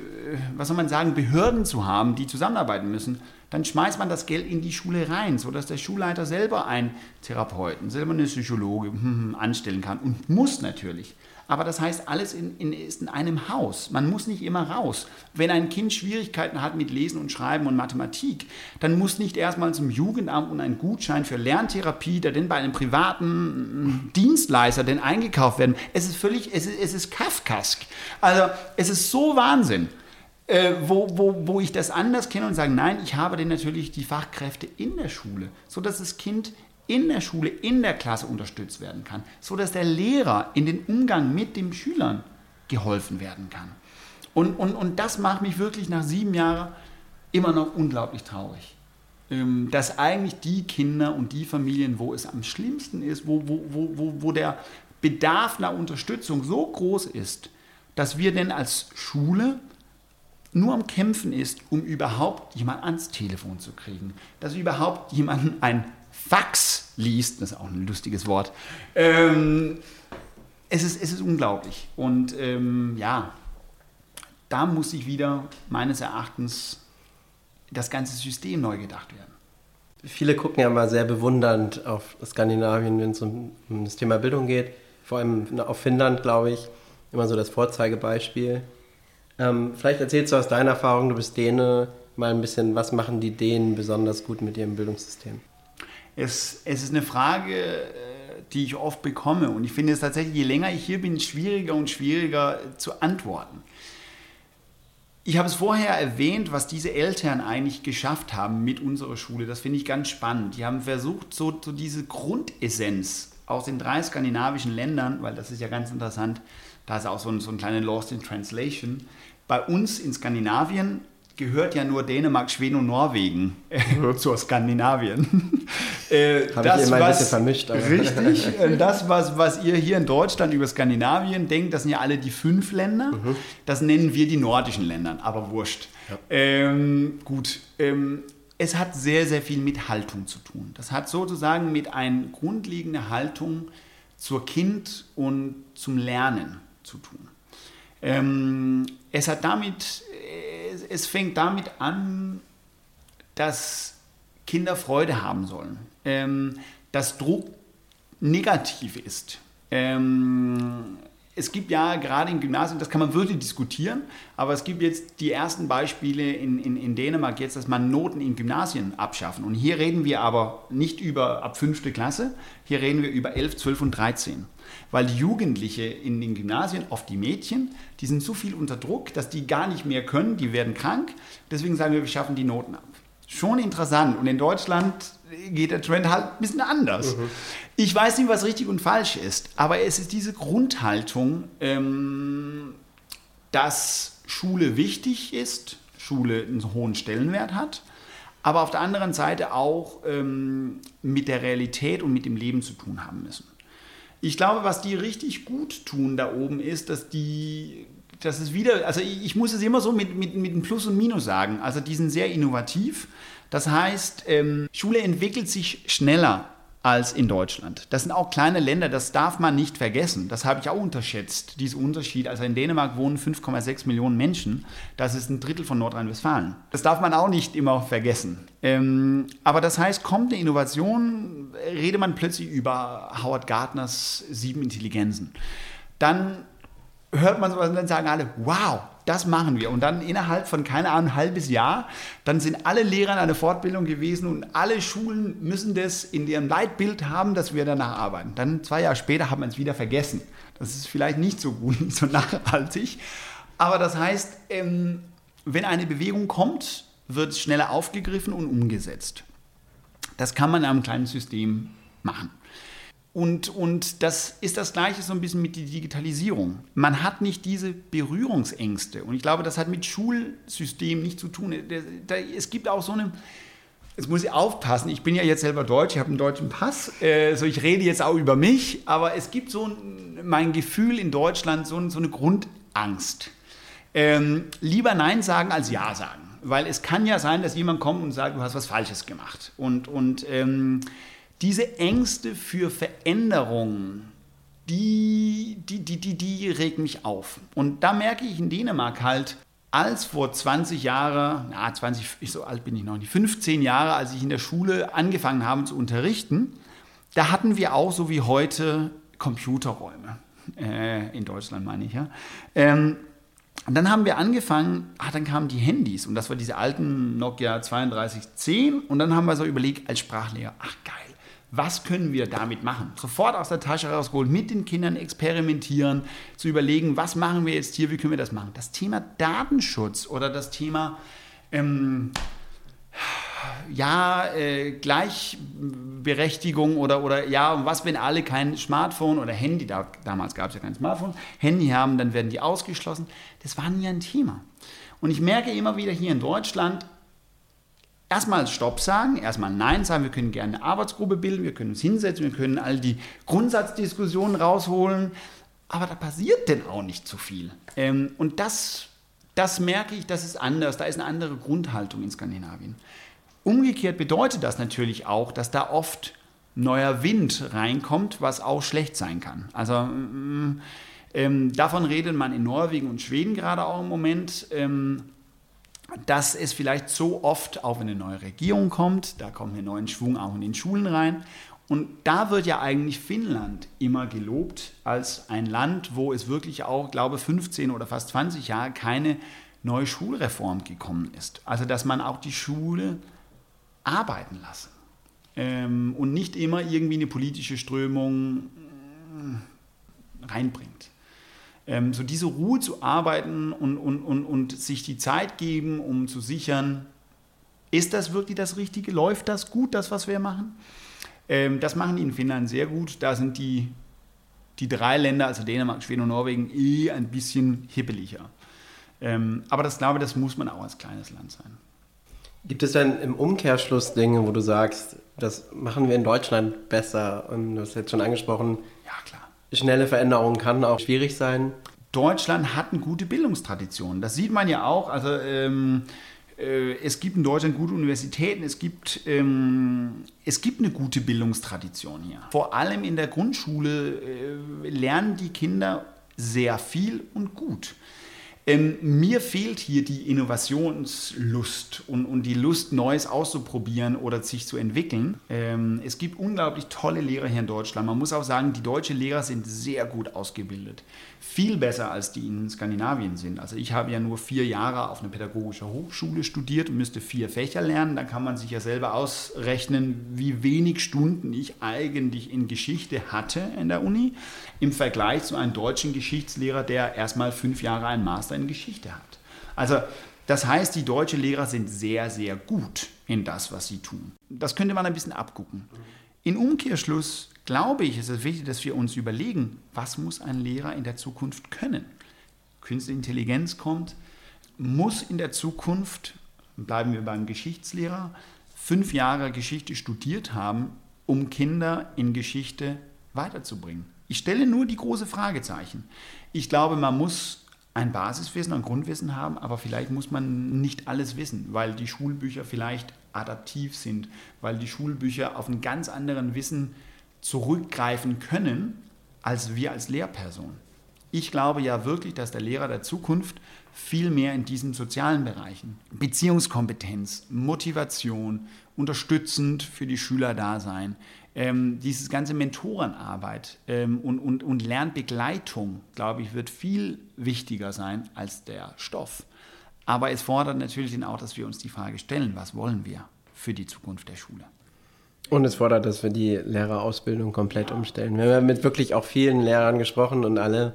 was soll man sagen, Behörden zu haben, die zusammenarbeiten müssen, dann schmeißt man das Geld in die Schule rein, sodass der Schulleiter selber einen Therapeuten, selber eine Psychologe hm, hm, anstellen kann und muss natürlich. Aber das heißt, alles in, in, ist in einem Haus. Man muss nicht immer raus. Wenn ein Kind Schwierigkeiten hat mit Lesen und Schreiben und Mathematik, dann muss nicht erstmal zum Jugendamt und ein Gutschein für Lerntherapie, der denn bei einem privaten Dienstleister denn eingekauft werden. Es ist völlig, es ist, es ist Kafkask. Also es ist so Wahnsinn. Äh, wo, wo, wo ich das anders kenne und sage, nein, ich habe denn natürlich die Fachkräfte in der Schule, sodass das Kind in der Schule, in der Klasse unterstützt werden kann, sodass der Lehrer in den Umgang mit den Schülern geholfen werden kann. Und, und, und das macht mich wirklich nach sieben Jahren immer noch unglaublich traurig. Ähm, dass eigentlich die Kinder und die Familien, wo es am schlimmsten ist, wo, wo, wo, wo der Bedarf nach Unterstützung so groß ist, dass wir denn als Schule nur am Kämpfen ist, um überhaupt jemanden ans Telefon zu kriegen, dass überhaupt jemanden ein Fax liest, das ist auch ein lustiges Wort. Ähm, es, ist, es ist unglaublich. Und ähm, ja, da muss sich wieder meines Erachtens das ganze System neu gedacht werden. Viele gucken ja mal sehr bewundernd auf Skandinavien, wenn es um, um das Thema Bildung geht. Vor allem auf Finnland, glaube ich, immer so das Vorzeigebeispiel. Ähm, vielleicht erzählst du aus deiner Erfahrung, du bist Däne, mal ein bisschen, was machen die Dänen besonders gut mit ihrem Bildungssystem? Es, es ist eine Frage, äh, die ich oft bekomme. Und ich finde es tatsächlich, je länger ich hier bin, schwieriger und schwieriger zu antworten. Ich habe es vorher erwähnt, was diese Eltern eigentlich geschafft haben mit unserer Schule. Das finde ich ganz spannend. Die haben versucht, so, so diese Grundessenz aus den drei skandinavischen Ländern, weil das ist ja ganz interessant, da ist auch so ein, so ein kleiner Lost in Translation, bei uns in Skandinavien gehört ja nur Dänemark, Schweden und Norwegen äh, zur Skandinavien. äh, Habe ich immer ein bisschen vermischt. Aber. Richtig. Äh, das, was, was ihr hier in Deutschland über Skandinavien denkt, das sind ja alle die fünf Länder. Mhm. Das nennen wir die nordischen Länder, aber wurscht. Ja. Ähm, gut. Ähm, es hat sehr, sehr viel mit Haltung zu tun. Das hat sozusagen mit einer grundlegenden Haltung zur Kind und zum Lernen zu tun. Ähm, es hat damit, es, es, fängt damit an, dass Kinder Freude haben sollen, ähm, dass Druck negativ ist. Ähm, es gibt ja gerade im Gymnasium, das kann man wirklich diskutieren, aber es gibt jetzt die ersten Beispiele in, in, in Dänemark jetzt, dass man Noten in Gymnasien abschaffen. Und hier reden wir aber nicht über ab fünfte Klasse, hier reden wir über 11, 12 und 13. Weil die Jugendliche in den Gymnasien, oft die Mädchen, die sind so viel unter Druck, dass die gar nicht mehr können, die werden krank. Deswegen sagen wir, wir schaffen die Noten ab. Schon interessant. Und in Deutschland geht der Trend halt ein bisschen anders. Mhm. Ich weiß nicht, was richtig und falsch ist, aber es ist diese Grundhaltung, ähm, dass Schule wichtig ist, Schule einen hohen Stellenwert hat, aber auf der anderen Seite auch ähm, mit der Realität und mit dem Leben zu tun haben müssen. Ich glaube, was die richtig gut tun da oben ist, dass die, das ist wieder, also ich, ich muss es immer so mit, mit, mit einem Plus und Minus sagen. Also die sind sehr innovativ. Das heißt, ähm, Schule entwickelt sich schneller als in Deutschland. Das sind auch kleine Länder, das darf man nicht vergessen. Das habe ich auch unterschätzt, diesen Unterschied. Also in Dänemark wohnen 5,6 Millionen Menschen. Das ist ein Drittel von Nordrhein-Westfalen. Das darf man auch nicht immer vergessen. Ähm, aber das heißt, kommt eine Innovation, redet man plötzlich über Howard Gardners sieben Intelligenzen. Dann hört man sowas und dann sagen alle, wow, das machen wir. Und dann innerhalb von, keine Ahnung, ein halbes Jahr, dann sind alle Lehrer in einer Fortbildung gewesen und alle Schulen müssen das in ihrem Leitbild haben, dass wir danach arbeiten. Dann zwei Jahre später haben wir es wieder vergessen. Das ist vielleicht nicht so gut, nicht so nachhaltig. Aber das heißt, ähm, wenn eine Bewegung kommt, wird es schneller aufgegriffen und umgesetzt. Das kann man in einem kleinen System machen. Und, und das ist das Gleiche so ein bisschen mit der Digitalisierung. Man hat nicht diese Berührungsängste. Und ich glaube, das hat mit Schulsystem nicht zu tun. Es gibt auch so eine, jetzt muss ich aufpassen, ich bin ja jetzt selber Deutsch, ich habe einen deutschen Pass, äh, so ich rede jetzt auch über mich, aber es gibt so ein, mein Gefühl in Deutschland, so, so eine Grundangst. Ähm, lieber Nein sagen als Ja sagen. Weil es kann ja sein, dass jemand kommt und sagt, du hast was Falsches gemacht. Und, und ähm, diese Ängste für Veränderung, die, die, die, die, die regt mich auf. Und da merke ich in Dänemark halt, als vor 20 Jahren, na 20, so alt bin ich noch nicht, 15 Jahre, als ich in der Schule angefangen habe zu unterrichten, da hatten wir auch so wie heute Computerräume. Äh, in Deutschland meine ich ja. Ähm, und dann haben wir angefangen, ah, dann kamen die Handys und das war diese alten Nokia 3210 und dann haben wir so überlegt als Sprachlehrer, ach geil, was können wir damit machen? Sofort aus der Tasche rausgeholt, mit den Kindern experimentieren, zu überlegen, was machen wir jetzt hier, wie können wir das machen? Das Thema Datenschutz oder das Thema ähm, ja, äh, Gleichberechtigung oder, oder ja, was, wenn alle kein Smartphone oder Handy, da, damals gab es ja kein Smartphone, Handy haben, dann werden die ausgeschlossen. Das war nie ein Thema. Und ich merke immer wieder hier in Deutschland, erstmal Stopp sagen, erstmal Nein sagen, wir können gerne eine Arbeitsgruppe bilden, wir können uns hinsetzen, wir können all die Grundsatzdiskussionen rausholen, aber da passiert denn auch nicht zu viel. Ähm, und das, das merke ich, das ist anders, da ist eine andere Grundhaltung in Skandinavien. Umgekehrt bedeutet das natürlich auch, dass da oft neuer Wind reinkommt, was auch schlecht sein kann. Also mm, ähm, davon redet man in Norwegen und Schweden gerade auch im Moment. Ähm, dass es vielleicht so oft auf eine neue Regierung kommt, da kommt ein neuen Schwung auch in den Schulen rein. Und da wird ja eigentlich Finnland immer gelobt als ein Land, wo es wirklich auch, glaube ich, 15 oder fast 20 Jahre keine neue Schulreform gekommen ist. Also dass man auch die Schule arbeiten lassen ähm, und nicht immer irgendwie eine politische Strömung äh, reinbringt. Ähm, so diese Ruhe zu arbeiten und, und, und, und sich die Zeit geben, um zu sichern, ist das wirklich das Richtige? Läuft das gut, das, was wir machen? Ähm, das machen die in Finnland sehr gut. Da sind die, die drei Länder, also Dänemark, Schweden und Norwegen, eh ein bisschen hippeliger. Ähm, aber das glaube ich, das muss man auch als kleines Land sein. Gibt es denn im Umkehrschluss Dinge, wo du sagst, das machen wir in Deutschland besser? Und du hast jetzt schon angesprochen, ja klar. Schnelle Veränderung kann auch schwierig sein. Deutschland hat eine gute Bildungstradition. Das sieht man ja auch. Also ähm, äh, es gibt in Deutschland gute Universitäten, es gibt, ähm, es gibt eine gute Bildungstradition hier. Vor allem in der Grundschule äh, lernen die Kinder sehr viel und gut. Ähm, mir fehlt hier die Innovationslust und, und die Lust, Neues auszuprobieren oder sich zu entwickeln. Ähm, es gibt unglaublich tolle Lehrer hier in Deutschland. Man muss auch sagen, die deutschen Lehrer sind sehr gut ausgebildet viel besser als die in Skandinavien sind. Also ich habe ja nur vier Jahre auf einer pädagogischen Hochschule studiert und müsste vier Fächer lernen. Da kann man sich ja selber ausrechnen, wie wenig Stunden ich eigentlich in Geschichte hatte in der Uni im Vergleich zu einem deutschen Geschichtslehrer, der erstmal fünf Jahre einen Master in Geschichte hat. Also das heißt, die deutschen Lehrer sind sehr, sehr gut in das, was sie tun. Das könnte man ein bisschen abgucken. In Umkehrschluss glaube ich, ist es wichtig, dass wir uns überlegen, was muss ein Lehrer in der Zukunft können. Künstliche Intelligenz kommt, muss in der Zukunft, bleiben wir beim Geschichtslehrer, fünf Jahre Geschichte studiert haben, um Kinder in Geschichte weiterzubringen. Ich stelle nur die große Fragezeichen. Ich glaube, man muss ein Basiswissen, ein Grundwissen haben, aber vielleicht muss man nicht alles wissen, weil die Schulbücher vielleicht adaptiv sind, weil die Schulbücher auf einen ganz anderen Wissen zurückgreifen können als wir als Lehrperson. Ich glaube ja wirklich, dass der Lehrer der Zukunft viel mehr in diesen sozialen Bereichen, Beziehungskompetenz, Motivation, unterstützend für die Schüler da sein, ähm, dieses ganze Mentorenarbeit ähm, und, und, und Lernbegleitung, glaube ich, wird viel wichtiger sein als der Stoff. Aber es fordert natürlich auch, dass wir uns die Frage stellen, was wollen wir für die Zukunft der Schule? Und es fordert, dass wir die Lehrerausbildung komplett umstellen. Wir haben mit wirklich auch vielen Lehrern gesprochen und alle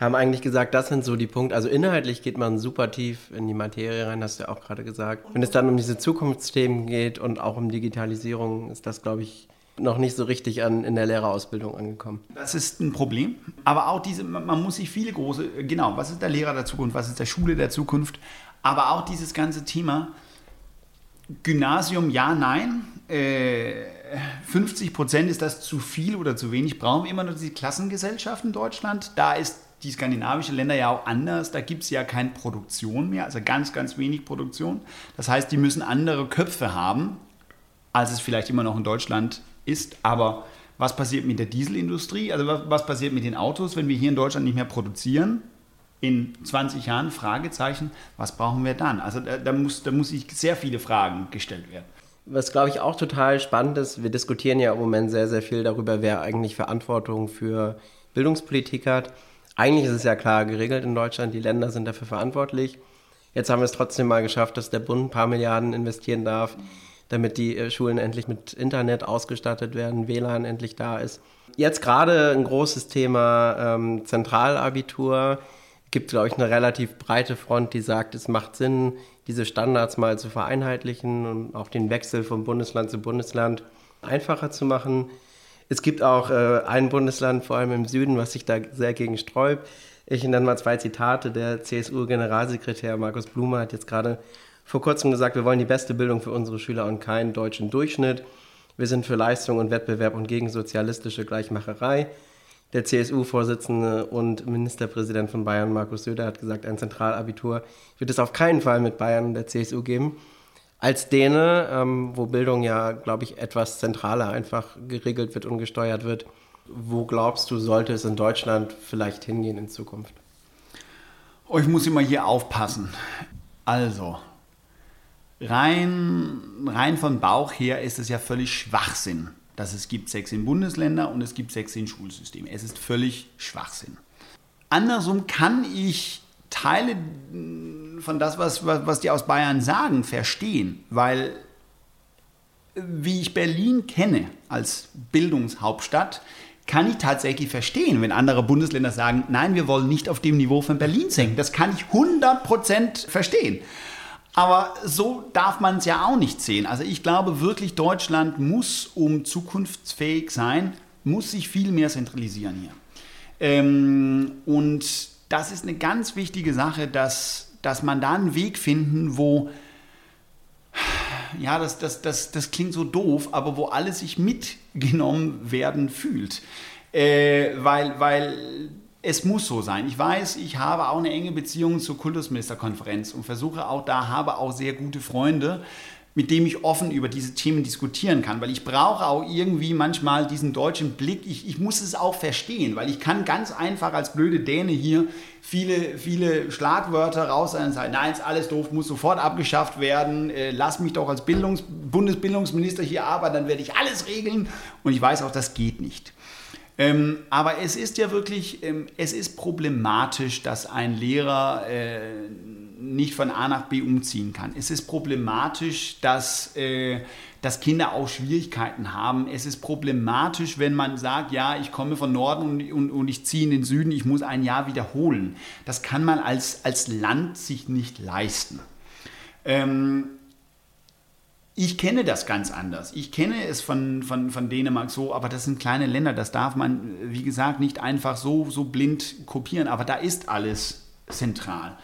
haben eigentlich gesagt, das sind so die Punkte. Also inhaltlich geht man super tief in die Materie rein, hast du ja auch gerade gesagt. Wenn es dann um diese Zukunftsthemen geht und auch um Digitalisierung, ist das, glaube ich, noch nicht so richtig an, in der Lehrerausbildung angekommen. Das ist ein Problem. Aber auch diese, man muss sich viele große, genau, was ist der Lehrer der Zukunft, was ist der Schule der Zukunft, aber auch dieses ganze Thema Gymnasium, ja, nein. Äh, 50 Prozent ist das zu viel oder zu wenig. Brauchen wir immer noch diese Klassengesellschaft in Deutschland? Da ist die skandinavischen Länder ja auch anders. Da gibt es ja keine Produktion mehr, also ganz, ganz wenig Produktion. Das heißt, die müssen andere Köpfe haben, als es vielleicht immer noch in Deutschland ist. Aber was passiert mit der Dieselindustrie? Also was, was passiert mit den Autos, wenn wir hier in Deutschland nicht mehr produzieren? In 20 Jahren, Fragezeichen, was brauchen wir dann? Also da, da muss, da muss sich sehr viele Fragen gestellt werden. Was, glaube ich, auch total spannend ist, wir diskutieren ja im Moment sehr, sehr viel darüber, wer eigentlich Verantwortung für Bildungspolitik hat. Eigentlich ist es ja klar geregelt in Deutschland, die Länder sind dafür verantwortlich. Jetzt haben wir es trotzdem mal geschafft, dass der Bund ein paar Milliarden investieren darf, damit die äh, Schulen endlich mit Internet ausgestattet werden, WLAN endlich da ist. Jetzt gerade ein großes Thema ähm, Zentralabitur. Gibt, glaube ich, eine relativ breite Front, die sagt, es macht Sinn, diese Standards mal zu vereinheitlichen und auch den Wechsel von Bundesland zu Bundesland einfacher zu machen. Es gibt auch äh, ein Bundesland, vor allem im Süden, was sich da sehr gegen sträubt. Ich nenne mal zwei Zitate. Der CSU-Generalsekretär Markus Blume hat jetzt gerade vor kurzem gesagt, wir wollen die beste Bildung für unsere Schüler und keinen deutschen Durchschnitt. Wir sind für Leistung und Wettbewerb und gegen sozialistische Gleichmacherei. Der CSU-Vorsitzende und Ministerpräsident von Bayern, Markus Söder, hat gesagt, ein Zentralabitur wird es auf keinen Fall mit Bayern und der CSU geben. Als Däne, ähm, wo Bildung ja, glaube ich, etwas zentraler einfach geregelt wird und gesteuert wird, wo glaubst du, sollte es in Deutschland vielleicht hingehen in Zukunft? Oh, ich muss immer hier aufpassen. Also, rein, rein von Bauch her ist es ja völlig Schwachsinn, dass es gibt 16 Bundesländer und es gibt 16 Schulsysteme. Es ist völlig Schwachsinn. Andersrum kann ich Teile von das, was, was, die aus Bayern sagen, verstehen, weil wie ich Berlin kenne als Bildungshauptstadt, kann ich tatsächlich verstehen, wenn andere Bundesländer sagen, nein, wir wollen nicht auf dem Niveau von Berlin senken. Das kann ich 100% verstehen. Aber so darf man es ja auch nicht sehen. Also ich glaube wirklich, Deutschland muss, um zukunftsfähig sein, muss sich viel mehr zentralisieren hier. Ähm, und das ist eine ganz wichtige Sache, dass, dass man da einen Weg finden, wo, ja, das, das, das, das klingt so doof, aber wo alles sich mitgenommen werden fühlt. Äh, weil, weil es muss so sein. Ich weiß, ich habe auch eine enge Beziehung zur Kultusministerkonferenz und versuche auch da, habe auch sehr gute Freunde, mit denen ich offen über diese Themen diskutieren kann, weil ich brauche auch irgendwie manchmal diesen deutschen Blick. Ich, ich muss es auch verstehen, weil ich kann ganz einfach als blöde Däne hier viele, viele Schlagwörter raus und sagen, nein, ist alles doof, muss sofort abgeschafft werden, äh, lass mich doch als Bildungs Bundesbildungsminister hier arbeiten, dann werde ich alles regeln und ich weiß auch, das geht nicht. Ähm, aber es ist ja wirklich, ähm, es ist problematisch, dass ein Lehrer äh, nicht von A nach B umziehen kann. Es ist problematisch, dass, äh, dass Kinder auch Schwierigkeiten haben. Es ist problematisch, wenn man sagt, ja, ich komme von Norden und, und, und ich ziehe in den Süden, ich muss ein Jahr wiederholen. Das kann man als, als Land sich nicht leisten. Ähm, ich kenne das ganz anders. Ich kenne es von, von, von Dänemark so, aber das sind kleine Länder, das darf man, wie gesagt, nicht einfach so, so blind kopieren. Aber da ist alles zentral.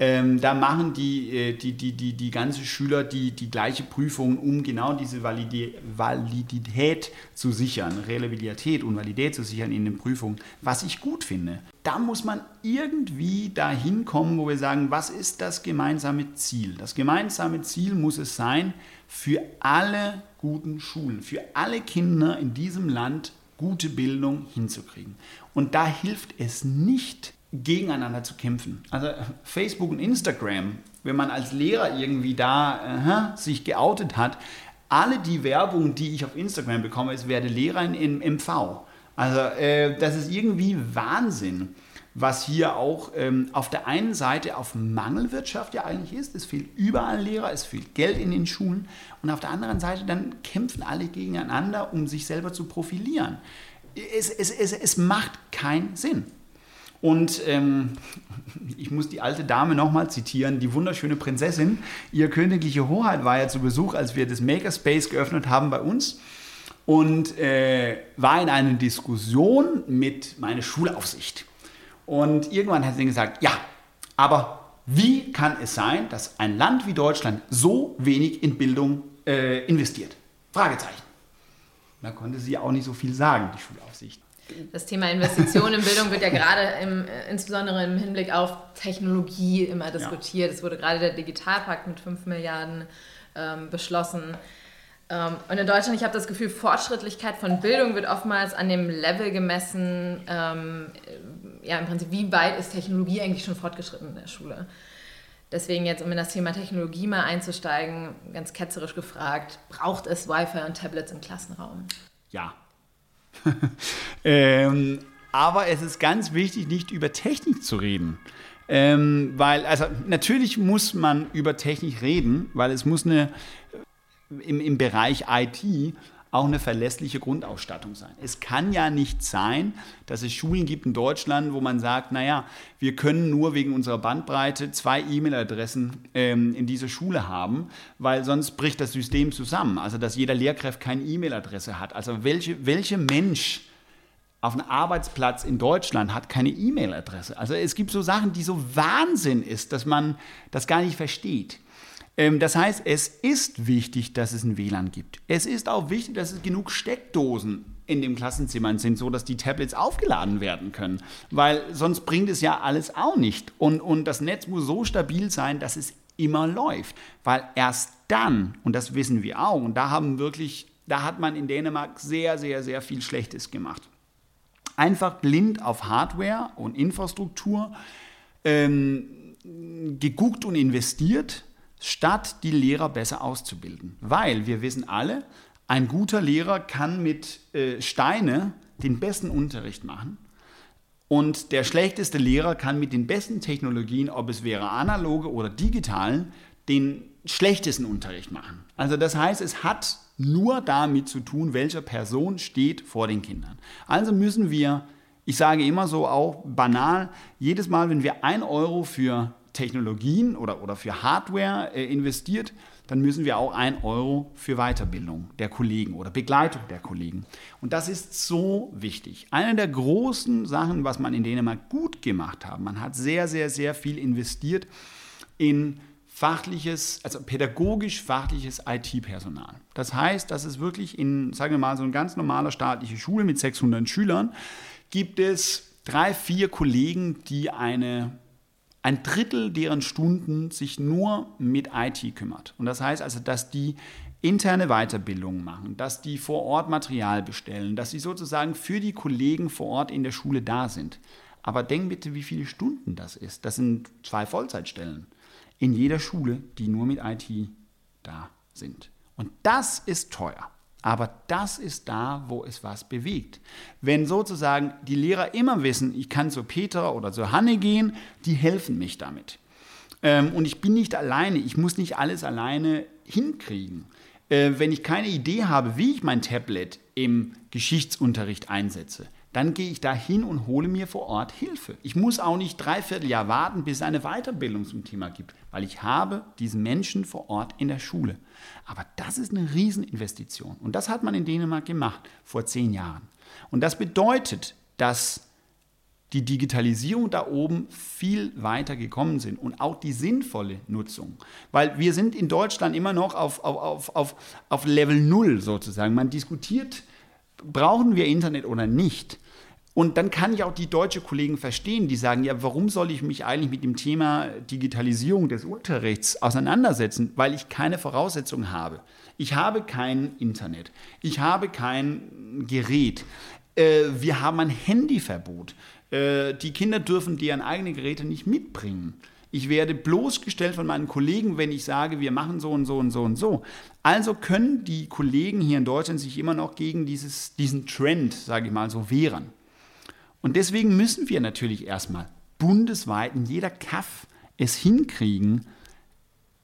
Ähm, da machen die, äh, die, die, die, die ganzen Schüler die, die gleiche Prüfung, um genau diese Validität, Validität zu sichern, Reliabilität und Validität zu sichern in den Prüfungen, was ich gut finde. Da muss man irgendwie dahin kommen, wo wir sagen, was ist das gemeinsame Ziel? Das gemeinsame Ziel muss es sein, für alle guten Schulen, für alle Kinder in diesem Land gute Bildung hinzukriegen. Und da hilft es nicht, gegeneinander zu kämpfen. Also Facebook und Instagram, wenn man als Lehrer irgendwie da äh, sich geoutet hat, alle die Werbung, die ich auf Instagram bekomme, ist werde Lehrer in MV. Also äh, das ist irgendwie Wahnsinn was hier auch ähm, auf der einen Seite auf Mangelwirtschaft ja eigentlich ist. Es fehlt überall Lehrer, es fehlt Geld in den Schulen. Und auf der anderen Seite dann kämpfen alle gegeneinander, um sich selber zu profilieren. Es, es, es, es macht keinen Sinn. Und ähm, ich muss die alte Dame nochmal zitieren, die wunderschöne Prinzessin. Ihr königliche Hoheit war ja zu Besuch, als wir das Makerspace geöffnet haben bei uns und äh, war in einer Diskussion mit meiner Schulaufsicht. Und irgendwann hat sie gesagt, ja, aber wie kann es sein, dass ein Land wie Deutschland so wenig in Bildung äh, investiert? Fragezeichen. Da konnte sie auch nicht so viel sagen, die Schulaufsicht. Das Thema Investitionen in Bildung wird ja gerade im, äh, insbesondere im Hinblick auf Technologie immer diskutiert. Ja. Es wurde gerade der Digitalpakt mit 5 Milliarden ähm, beschlossen. Ähm, und in Deutschland, ich habe das Gefühl, Fortschrittlichkeit von Bildung wird oftmals an dem Level gemessen, ähm, ja im Prinzip, wie weit ist Technologie eigentlich schon fortgeschritten in der Schule. Deswegen jetzt, um in das Thema Technologie mal einzusteigen, ganz ketzerisch gefragt, braucht es Wi-Fi und Tablets im Klassenraum? Ja, ähm, aber es ist ganz wichtig, nicht über Technik zu reden. Ähm, weil, also natürlich muss man über Technik reden, weil es muss eine im, im Bereich IT auch eine verlässliche Grundausstattung sein. Es kann ja nicht sein, dass es Schulen gibt in Deutschland, wo man sagt, naja, wir können nur wegen unserer Bandbreite zwei E-Mail-Adressen ähm, in dieser Schule haben, weil sonst bricht das System zusammen. Also dass jeder Lehrkraft keine E-Mail-Adresse hat. Also welche, welcher Mensch auf einem Arbeitsplatz in Deutschland hat keine E-Mail-Adresse. Also es gibt so Sachen, die so Wahnsinn ist, dass man das gar nicht versteht. Ähm, das heißt, es ist wichtig, dass es ein WLAN gibt. Es ist auch wichtig, dass es genug Steckdosen in den Klassenzimmern sind, so dass die Tablets aufgeladen werden können. Weil sonst bringt es ja alles auch nicht. Und, und das Netz muss so stabil sein, dass es immer läuft. Weil erst dann, und das wissen wir auch, und da haben wirklich, da hat man in Dänemark sehr, sehr, sehr viel Schlechtes gemacht. Einfach blind auf Hardware und Infrastruktur ähm, geguckt und investiert statt die Lehrer besser auszubilden. Weil wir wissen alle, ein guter Lehrer kann mit äh, Steine den besten Unterricht machen und der schlechteste Lehrer kann mit den besten Technologien, ob es wäre analoge oder digitalen, den schlechtesten Unterricht machen. Also das heißt, es hat nur damit zu tun, welche Person steht vor den Kindern. Also müssen wir, ich sage immer so auch banal, jedes Mal, wenn wir ein Euro für Technologien oder, oder für Hardware äh, investiert, dann müssen wir auch ein Euro für Weiterbildung der Kollegen oder Begleitung der Kollegen. Und das ist so wichtig. Eine der großen Sachen, was man in Dänemark gut gemacht hat, man hat sehr, sehr, sehr viel investiert in fachliches, also pädagogisch-fachliches IT-Personal. Das heißt, dass es wirklich in, sagen wir mal, so eine ganz normale staatliche Schule mit 600 Schülern gibt es drei, vier Kollegen, die eine ein Drittel deren Stunden sich nur mit IT kümmert. Und das heißt also, dass die interne Weiterbildungen machen, dass die vor Ort Material bestellen, dass sie sozusagen für die Kollegen vor Ort in der Schule da sind. Aber denk bitte, wie viele Stunden das ist. Das sind zwei Vollzeitstellen in jeder Schule, die nur mit IT da sind. Und das ist teuer. Aber das ist da, wo es was bewegt. Wenn sozusagen die Lehrer immer wissen, ich kann zu Peter oder zu Hanne gehen, die helfen mich damit. Ähm, und ich bin nicht alleine, ich muss nicht alles alleine hinkriegen. Äh, wenn ich keine Idee habe, wie ich mein Tablet im Geschichtsunterricht einsetze, dann gehe ich da hin und hole mir vor Ort Hilfe. Ich muss auch nicht dreiviertel Jahr warten, bis es eine Weiterbildung zum Thema gibt, weil ich habe diesen Menschen vor Ort in der Schule. Aber das ist eine Rieseninvestition. Und das hat man in Dänemark gemacht vor zehn Jahren. Und das bedeutet, dass die Digitalisierung da oben viel weiter gekommen sind und auch die sinnvolle Nutzung. Weil wir sind in Deutschland immer noch auf, auf, auf, auf Level 0 sozusagen. Man diskutiert, brauchen wir Internet oder nicht. Und dann kann ich auch die deutsche Kollegen verstehen, die sagen, ja, warum soll ich mich eigentlich mit dem Thema Digitalisierung des Unterrichts auseinandersetzen, weil ich keine Voraussetzungen habe. Ich habe kein Internet, ich habe kein Gerät, äh, wir haben ein Handyverbot. Äh, die Kinder dürfen deren eigenen Geräte nicht mitbringen. Ich werde bloßgestellt von meinen Kollegen, wenn ich sage, wir machen so und so und so und so. Also können die Kollegen hier in Deutschland sich immer noch gegen dieses, diesen Trend, sage ich mal, so wehren. Und deswegen müssen wir natürlich erstmal bundesweit in jeder Kaff es hinkriegen,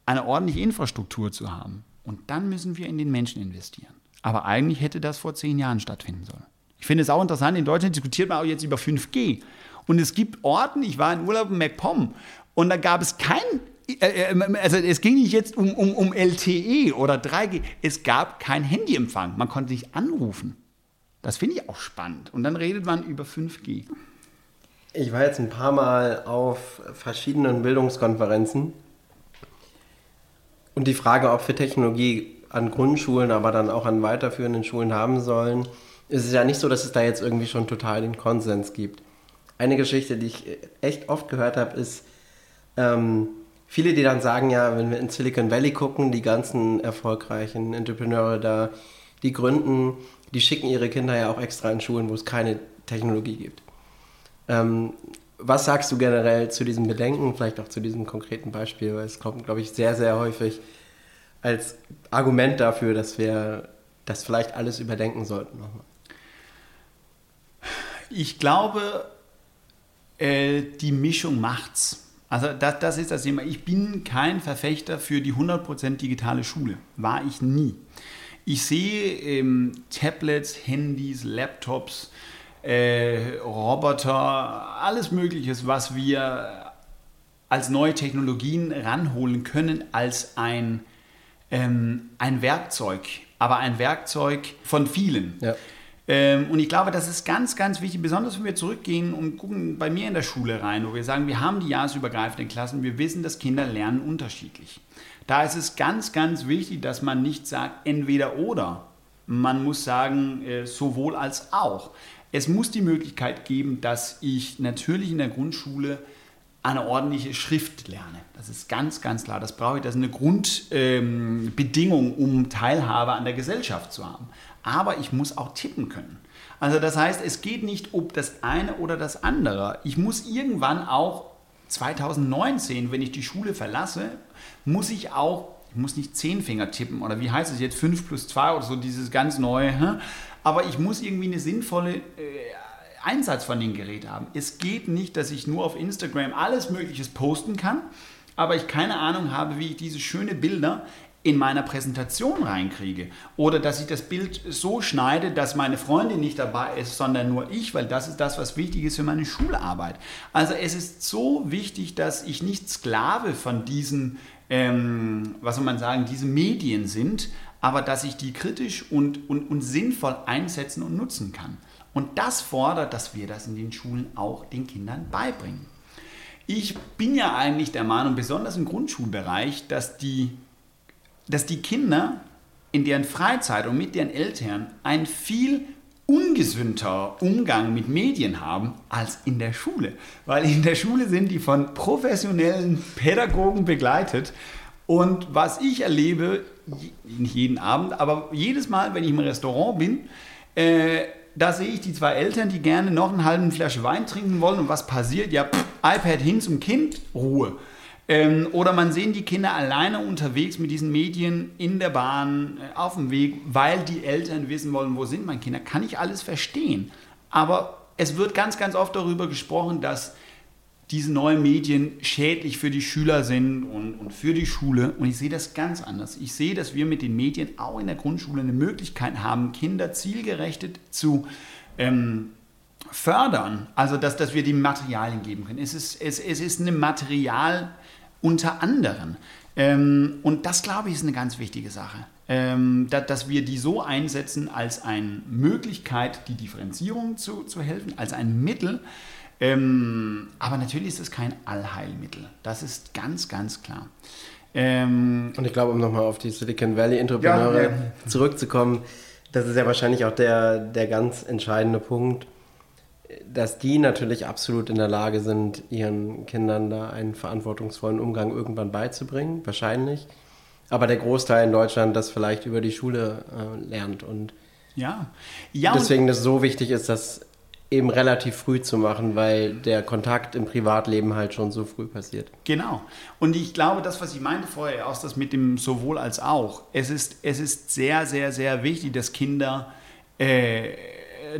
eine ordentliche Infrastruktur zu haben. Und dann müssen wir in den Menschen investieren. Aber eigentlich hätte das vor zehn Jahren stattfinden sollen. Ich finde es auch interessant, in Deutschland diskutiert man auch jetzt über 5G. Und es gibt Orten, ich war in Urlaub in MacPom und da gab es kein, äh, äh, also es ging nicht jetzt um, um, um LTE oder 3G, es gab kein Handyempfang. Man konnte nicht anrufen. Das finde ich auch spannend. Und dann redet man über 5G. Ich war jetzt ein paar Mal auf verschiedenen Bildungskonferenzen. Und die Frage, ob wir Technologie an Grundschulen, aber dann auch an weiterführenden Schulen haben sollen, es ist ja nicht so, dass es da jetzt irgendwie schon total den Konsens gibt. Eine Geschichte, die ich echt oft gehört habe, ist, ähm, viele, die dann sagen, ja, wenn wir in Silicon Valley gucken, die ganzen erfolgreichen Entrepreneure da, die gründen, die schicken ihre Kinder ja auch extra in Schulen, wo es keine Technologie gibt. Ähm, was sagst du generell zu diesem Bedenken, vielleicht auch zu diesem konkreten Beispiel, weil es kommt, glaube ich, sehr, sehr häufig als Argument dafür, dass wir das vielleicht alles überdenken sollten nochmal. Ich glaube, äh, die Mischung macht's. Also das, das ist das Thema. Ich bin kein Verfechter für die 100% digitale Schule. War ich nie. Ich sehe ähm, Tablets, Handys, Laptops, äh, Roboter, alles Mögliche, was wir als neue Technologien ranholen können, als ein, ähm, ein Werkzeug. Aber ein Werkzeug von vielen. Ja. Ähm, und ich glaube, das ist ganz, ganz wichtig, besonders wenn wir zurückgehen und gucken bei mir in der Schule rein, wo wir sagen, wir haben die jahresübergreifenden Klassen, wir wissen, dass Kinder lernen unterschiedlich. Da ist es ganz, ganz wichtig, dass man nicht sagt, entweder oder. Man muss sagen, äh, sowohl als auch. Es muss die Möglichkeit geben, dass ich natürlich in der Grundschule eine ordentliche Schrift lerne. Das ist ganz, ganz klar. Das brauche ich. Das ist eine Grundbedingung, ähm, um Teilhabe an der Gesellschaft zu haben aber ich muss auch tippen können. Also das heißt, es geht nicht um das eine oder das andere. Ich muss irgendwann auch 2019, wenn ich die Schule verlasse, muss ich auch, ich muss nicht zehn Finger tippen oder wie heißt es jetzt, 5 plus 2 oder so, dieses ganz neue, aber ich muss irgendwie eine sinnvolle äh, Einsatz von dem Gerät haben. Es geht nicht, dass ich nur auf Instagram alles Mögliche posten kann, aber ich keine Ahnung habe, wie ich diese schönen Bilder in meiner Präsentation reinkriege. Oder dass ich das Bild so schneide, dass meine Freundin nicht dabei ist, sondern nur ich, weil das ist das, was wichtig ist für meine Schularbeit. Also es ist so wichtig, dass ich nicht Sklave von diesen, ähm, was soll man sagen, diese Medien sind, aber dass ich die kritisch und, und, und sinnvoll einsetzen und nutzen kann. Und das fordert, dass wir das in den Schulen auch den Kindern beibringen. Ich bin ja eigentlich der Meinung, besonders im Grundschulbereich, dass die dass die Kinder in deren Freizeit und mit deren Eltern ein viel ungesünder Umgang mit Medien haben als in der Schule. Weil in der Schule sind die von professionellen Pädagogen begleitet. Und was ich erlebe, nicht jeden Abend, aber jedes Mal, wenn ich im Restaurant bin, äh, da sehe ich die zwei Eltern, die gerne noch eine halbe Flasche Wein trinken wollen. Und was passiert? Ja, pff, iPad hin zum Kind, Ruhe. Ähm, oder man sehen die Kinder alleine unterwegs mit diesen Medien in der Bahn, äh, auf dem Weg, weil die Eltern wissen wollen, wo sind meine Kinder. Kann ich alles verstehen. Aber es wird ganz, ganz oft darüber gesprochen, dass diese neuen Medien schädlich für die Schüler sind und, und für die Schule. Und ich sehe das ganz anders. Ich sehe, dass wir mit den Medien auch in der Grundschule eine Möglichkeit haben, Kinder zielgerechtet zu ähm, fördern. Also, dass, dass wir die Materialien geben können. Es ist, es, es ist eine Material- unter anderem. Ähm, und das, glaube ich, ist eine ganz wichtige Sache, ähm, da, dass wir die so einsetzen als eine Möglichkeit, die Differenzierung zu, zu helfen, als ein Mittel. Ähm, aber natürlich ist es kein Allheilmittel. Das ist ganz, ganz klar. Ähm, und ich glaube, um nochmal auf die Silicon Valley-Entrepreneure ja, ja. zurückzukommen, das ist ja wahrscheinlich auch der, der ganz entscheidende Punkt dass die natürlich absolut in der Lage sind, ihren Kindern da einen verantwortungsvollen Umgang irgendwann beizubringen, wahrscheinlich. Aber der Großteil in Deutschland das vielleicht über die Schule äh, lernt und ja. ja deswegen das so wichtig ist, das eben relativ früh zu machen, weil der Kontakt im Privatleben halt schon so früh passiert. Genau. Und ich glaube, das, was ich meinte vorher, auch das mit dem sowohl als auch, es ist, es ist sehr, sehr, sehr wichtig, dass Kinder äh,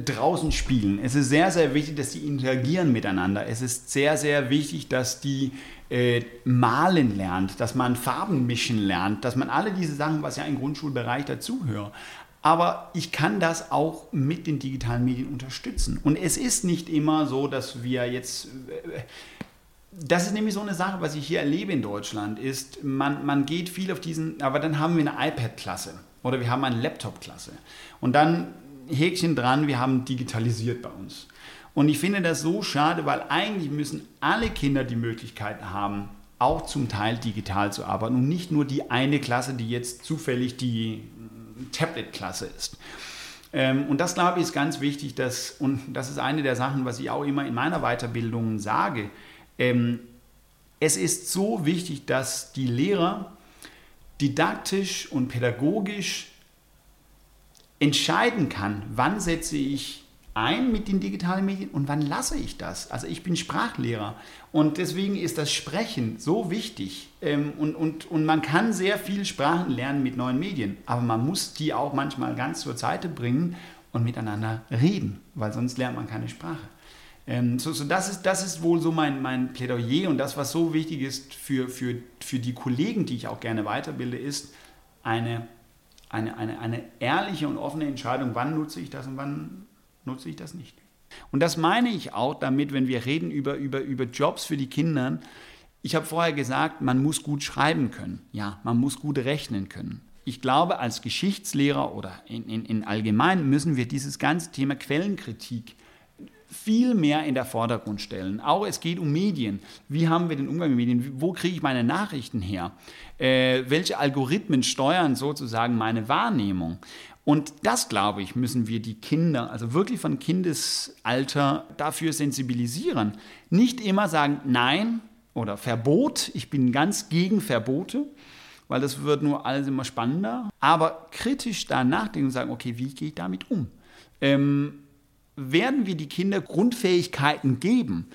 draußen spielen. Es ist sehr, sehr wichtig, dass die interagieren miteinander. Es ist sehr, sehr wichtig, dass die äh, malen lernt, dass man Farben mischen lernt, dass man alle diese Sachen, was ja im Grundschulbereich dazuhört. Aber ich kann das auch mit den digitalen Medien unterstützen. Und es ist nicht immer so, dass wir jetzt... Äh, das ist nämlich so eine Sache, was ich hier erlebe in Deutschland, ist, man, man geht viel auf diesen, aber dann haben wir eine iPad-Klasse oder wir haben eine Laptop-Klasse. Und dann Häkchen dran, wir haben digitalisiert bei uns. Und ich finde das so schade, weil eigentlich müssen alle Kinder die Möglichkeit haben, auch zum Teil digital zu arbeiten und nicht nur die eine Klasse, die jetzt zufällig die Tablet-Klasse ist. Ähm, und das, glaube ich, ist ganz wichtig, dass, und das ist eine der Sachen, was ich auch immer in meiner Weiterbildung sage. Ähm, es ist so wichtig, dass die Lehrer didaktisch und pädagogisch entscheiden kann, wann setze ich ein mit den digitalen Medien und wann lasse ich das? Also ich bin Sprachlehrer und deswegen ist das Sprechen so wichtig ähm, und, und, und man kann sehr viel Sprachen lernen mit neuen Medien, aber man muss die auch manchmal ganz zur Seite bringen und miteinander reden, weil sonst lernt man keine Sprache. Ähm, so, so das, ist, das ist wohl so mein, mein Plädoyer und das, was so wichtig ist für, für, für die Kollegen, die ich auch gerne weiterbilde, ist eine, eine, eine, eine ehrliche und offene Entscheidung, wann nutze ich das und wann nutze ich das nicht. Und das meine ich auch damit, wenn wir reden über, über, über Jobs für die Kinder. Ich habe vorher gesagt, man muss gut schreiben können. Ja, man muss gut rechnen können. Ich glaube, als Geschichtslehrer oder in, in, in allgemein müssen wir dieses ganze Thema Quellenkritik viel mehr in der Vordergrund stellen. Auch es geht um Medien. Wie haben wir den Umgang mit Medien? Wo kriege ich meine Nachrichten her? Äh, welche Algorithmen steuern sozusagen meine Wahrnehmung? Und das, glaube ich, müssen wir die Kinder, also wirklich von Kindesalter, dafür sensibilisieren. Nicht immer sagen Nein oder Verbot. Ich bin ganz gegen Verbote, weil das wird nur alles immer spannender. Aber kritisch da nachdenken und sagen, okay, wie gehe ich damit um? Ähm, werden wir die Kinder Grundfähigkeiten geben?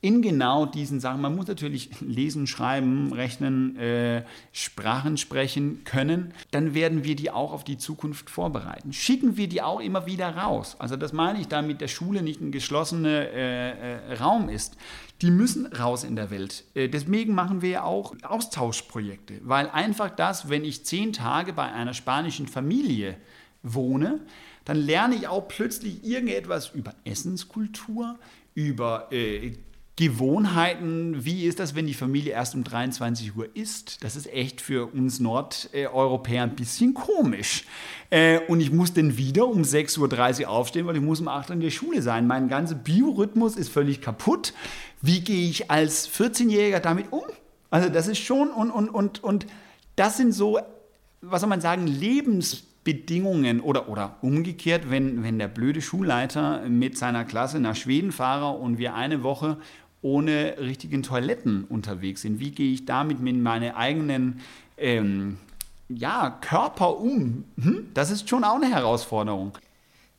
in genau diesen Sachen. Man muss natürlich lesen, schreiben, rechnen, äh, Sprachen sprechen können. Dann werden wir die auch auf die Zukunft vorbereiten. Schicken wir die auch immer wieder raus. Also das meine ich damit, der Schule nicht ein geschlossener äh, äh, Raum ist. Die müssen raus in der Welt. Äh, deswegen machen wir ja auch Austauschprojekte, weil einfach das, wenn ich zehn Tage bei einer spanischen Familie wohne, dann lerne ich auch plötzlich irgendetwas über Essenskultur, über äh, Gewohnheiten, wie ist das, wenn die Familie erst um 23 Uhr isst? Das ist echt für uns Nordeuropäer ein bisschen komisch. Äh, und ich muss dann wieder um 6.30 Uhr aufstehen, weil ich muss um 8 Uhr in der Schule sein. Mein ganzer Biorhythmus ist völlig kaputt. Wie gehe ich als 14-Jähriger damit um? Also das ist schon und, und, und, und das sind so, was soll man sagen, Lebensbedingungen oder, oder umgekehrt, wenn, wenn der blöde Schulleiter mit seiner Klasse nach Schweden fahre und wir eine Woche ohne richtigen Toiletten unterwegs sind? Wie gehe ich damit mit meinem eigenen ähm, ja, Körper um? Hm? Das ist schon auch eine Herausforderung.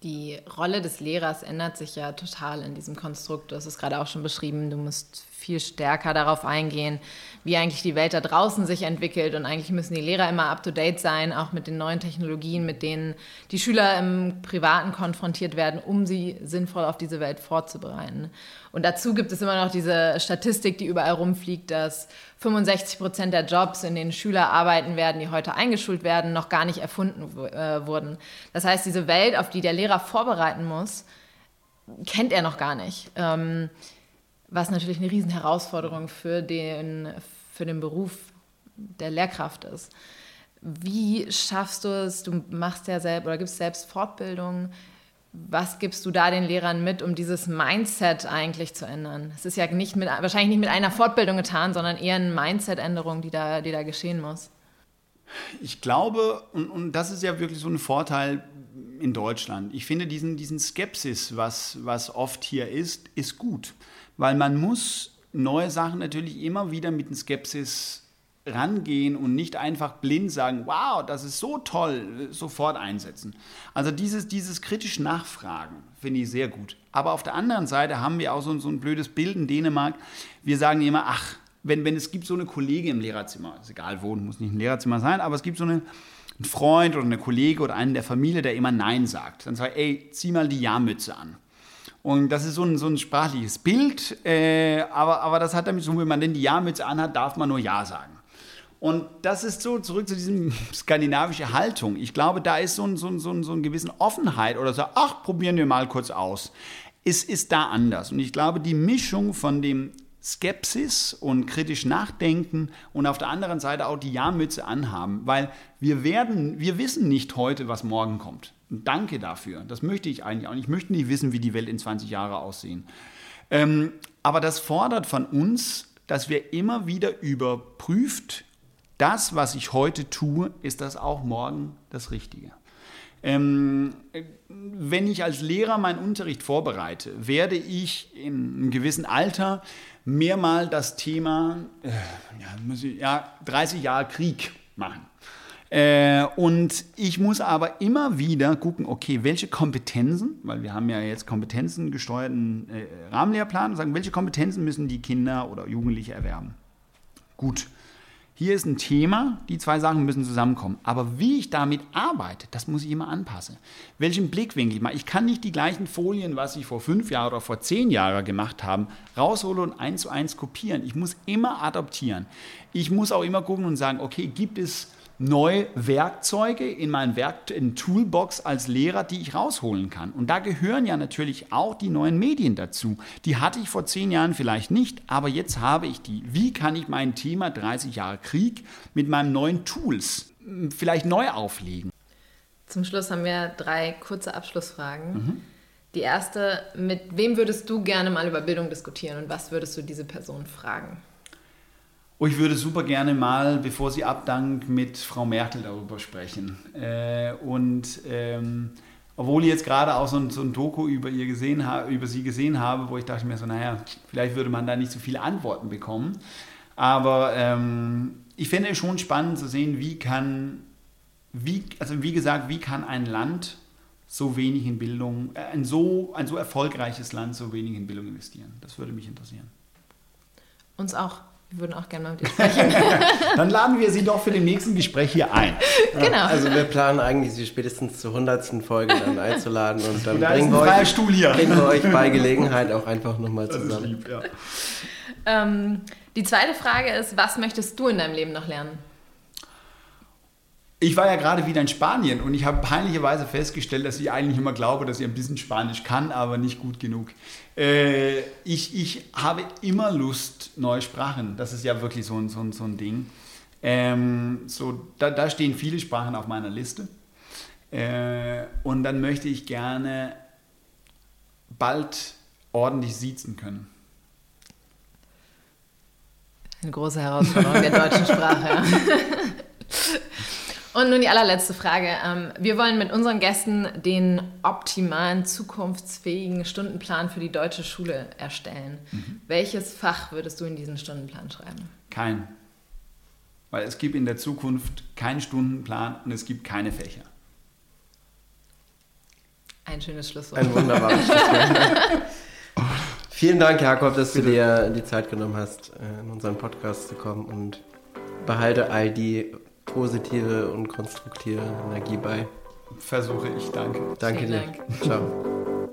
Die Rolle des Lehrers ändert sich ja total in diesem Konstrukt. Du hast es gerade auch schon beschrieben. Du musst viel stärker darauf eingehen, wie eigentlich die Welt da draußen sich entwickelt. Und eigentlich müssen die Lehrer immer up-to-date sein, auch mit den neuen Technologien, mit denen die Schüler im Privaten konfrontiert werden, um sie sinnvoll auf diese Welt vorzubereiten. Und dazu gibt es immer noch diese Statistik, die überall rumfliegt, dass 65 Prozent der Jobs, in denen Schüler arbeiten werden, die heute eingeschult werden, noch gar nicht erfunden äh, wurden. Das heißt, diese Welt, auf die der Lehrer vorbereiten muss, kennt er noch gar nicht. Ähm, was natürlich eine Riesenherausforderung für den, für den Beruf der Lehrkraft ist. Wie schaffst du es? Du machst ja selbst oder gibst selbst Fortbildung. Was gibst du da den Lehrern mit, um dieses Mindset eigentlich zu ändern? Es ist ja nicht mit, wahrscheinlich nicht mit einer Fortbildung getan, sondern eher eine Mindset-Änderung, die da, die da geschehen muss. Ich glaube, und, und das ist ja wirklich so ein Vorteil in Deutschland. Ich finde diesen, diesen Skepsis, was, was oft hier ist, ist gut weil man muss neue Sachen natürlich immer wieder mit Skepsis rangehen und nicht einfach blind sagen, wow, das ist so toll, sofort einsetzen. Also dieses, dieses kritisch Nachfragen finde ich sehr gut. Aber auf der anderen Seite haben wir auch so, so ein blödes Bild in Dänemark. Wir sagen immer, ach, wenn, wenn es gibt so eine Kollegin im Lehrerzimmer, ist egal wo, muss nicht ein Lehrerzimmer sein, aber es gibt so eine, einen Freund oder eine Kollege oder einen der Familie, der immer Nein sagt. Dann sagt, ey, zieh mal die Jahrmütze an. Und das ist so ein, so ein sprachliches Bild, äh, aber, aber das hat damit zu tun, wenn man denn die Ja-Mütze anhat, darf man nur Ja sagen. Und das ist so zurück zu diesem skandinavische Haltung. Ich glaube, da ist so ein, so ein, so ein, so eine gewisse Offenheit oder so, ach, probieren wir mal kurz aus. Es ist da anders. Und ich glaube, die Mischung von dem Skepsis und kritisch nachdenken und auf der anderen Seite auch die Ja-Mütze anhaben, weil wir werden, wir wissen nicht heute, was morgen kommt. Danke dafür. Das möchte ich eigentlich auch nicht. Ich möchte nicht wissen, wie die Welt in 20 Jahren aussehen. Ähm, aber das fordert von uns, dass wir immer wieder überprüft, das, was ich heute tue, ist das auch morgen das Richtige. Ähm, wenn ich als Lehrer meinen Unterricht vorbereite, werde ich in einem gewissen Alter mehrmal das Thema äh, ja, ja, 30 Jahre Krieg machen. Äh, und ich muss aber immer wieder gucken, okay, welche Kompetenzen, weil wir haben ja jetzt Kompetenzen gesteuerten äh, Rahmenlehrplan, sagen, welche Kompetenzen müssen die Kinder oder Jugendliche erwerben? Gut. Hier ist ein Thema, die zwei Sachen müssen zusammenkommen. Aber wie ich damit arbeite, das muss ich immer anpassen. Welchen Blickwinkel ich mache. Ich kann nicht die gleichen Folien, was ich vor fünf Jahren oder vor zehn Jahren gemacht habe, rausholen und eins zu eins kopieren. Ich muss immer adoptieren. Ich muss auch immer gucken und sagen, okay, gibt es neue Werkzeuge in meinen Werk in Toolbox als Lehrer, die ich rausholen kann. Und da gehören ja natürlich auch die neuen Medien dazu. Die hatte ich vor zehn Jahren vielleicht nicht, aber jetzt habe ich die. Wie kann ich mein Thema 30 Jahre Krieg mit meinen neuen Tools hm, vielleicht neu auflegen? Zum Schluss haben wir drei kurze Abschlussfragen. Mhm. Die erste, mit wem würdest du gerne mal über Bildung diskutieren und was würdest du diese Person fragen? Oh, ich würde super gerne mal, bevor sie abdankt, mit Frau Merkel darüber sprechen. Äh, und ähm, obwohl ich jetzt gerade auch so ein, so ein Doku über, ihr gesehen über sie gesehen habe, wo ich dachte mir so, naja, vielleicht würde man da nicht so viele Antworten bekommen. Aber ähm, ich fände es schon spannend zu sehen, wie kann, wie, also wie gesagt, wie kann ein Land so wenig in Bildung, äh, ein, so, ein so erfolgreiches Land so wenig in Bildung investieren. Das würde mich interessieren. Uns auch. Wir würden auch gerne mal mit dir sprechen. Dann laden wir Sie doch für den nächsten Gespräch hier ein. Genau. Also wir planen eigentlich, Sie spätestens zur 100. Folge dann einzuladen und dann da bringen, wir euch, bringen, wir euch, bei Gelegenheit auch einfach nochmal zusammen. Lieb, ja. ähm, die zweite Frage ist, was möchtest du in deinem Leben noch lernen? Ich war ja gerade wieder in Spanien und ich habe peinlicherweise festgestellt, dass ich eigentlich immer glaube, dass ich ein bisschen Spanisch kann, aber nicht gut genug. Äh, ich, ich habe immer Lust, neue Sprachen. Das ist ja wirklich so ein, so ein, so ein Ding. Ähm, so, da, da stehen viele Sprachen auf meiner Liste. Äh, und dann möchte ich gerne bald ordentlich siezen können. Eine große Herausforderung der deutschen Sprache. Und nun die allerletzte Frage. Ähm, wir wollen mit unseren Gästen den optimalen, zukunftsfähigen Stundenplan für die deutsche Schule erstellen. Mhm. Welches Fach würdest du in diesen Stundenplan schreiben? Kein. Weil es gibt in der Zukunft keinen Stundenplan und es gibt keine Fächer. Ein schönes Schlusswort. Ein wunderbares Schlusswort. Vielen Dank, Jakob, dass Bitte. du dir die Zeit genommen hast, äh, in unseren Podcast zu kommen und behalte all die positive und konstruktive Energie bei. Versuche ich, danke. Danke Vielen dir. Dank. Ciao.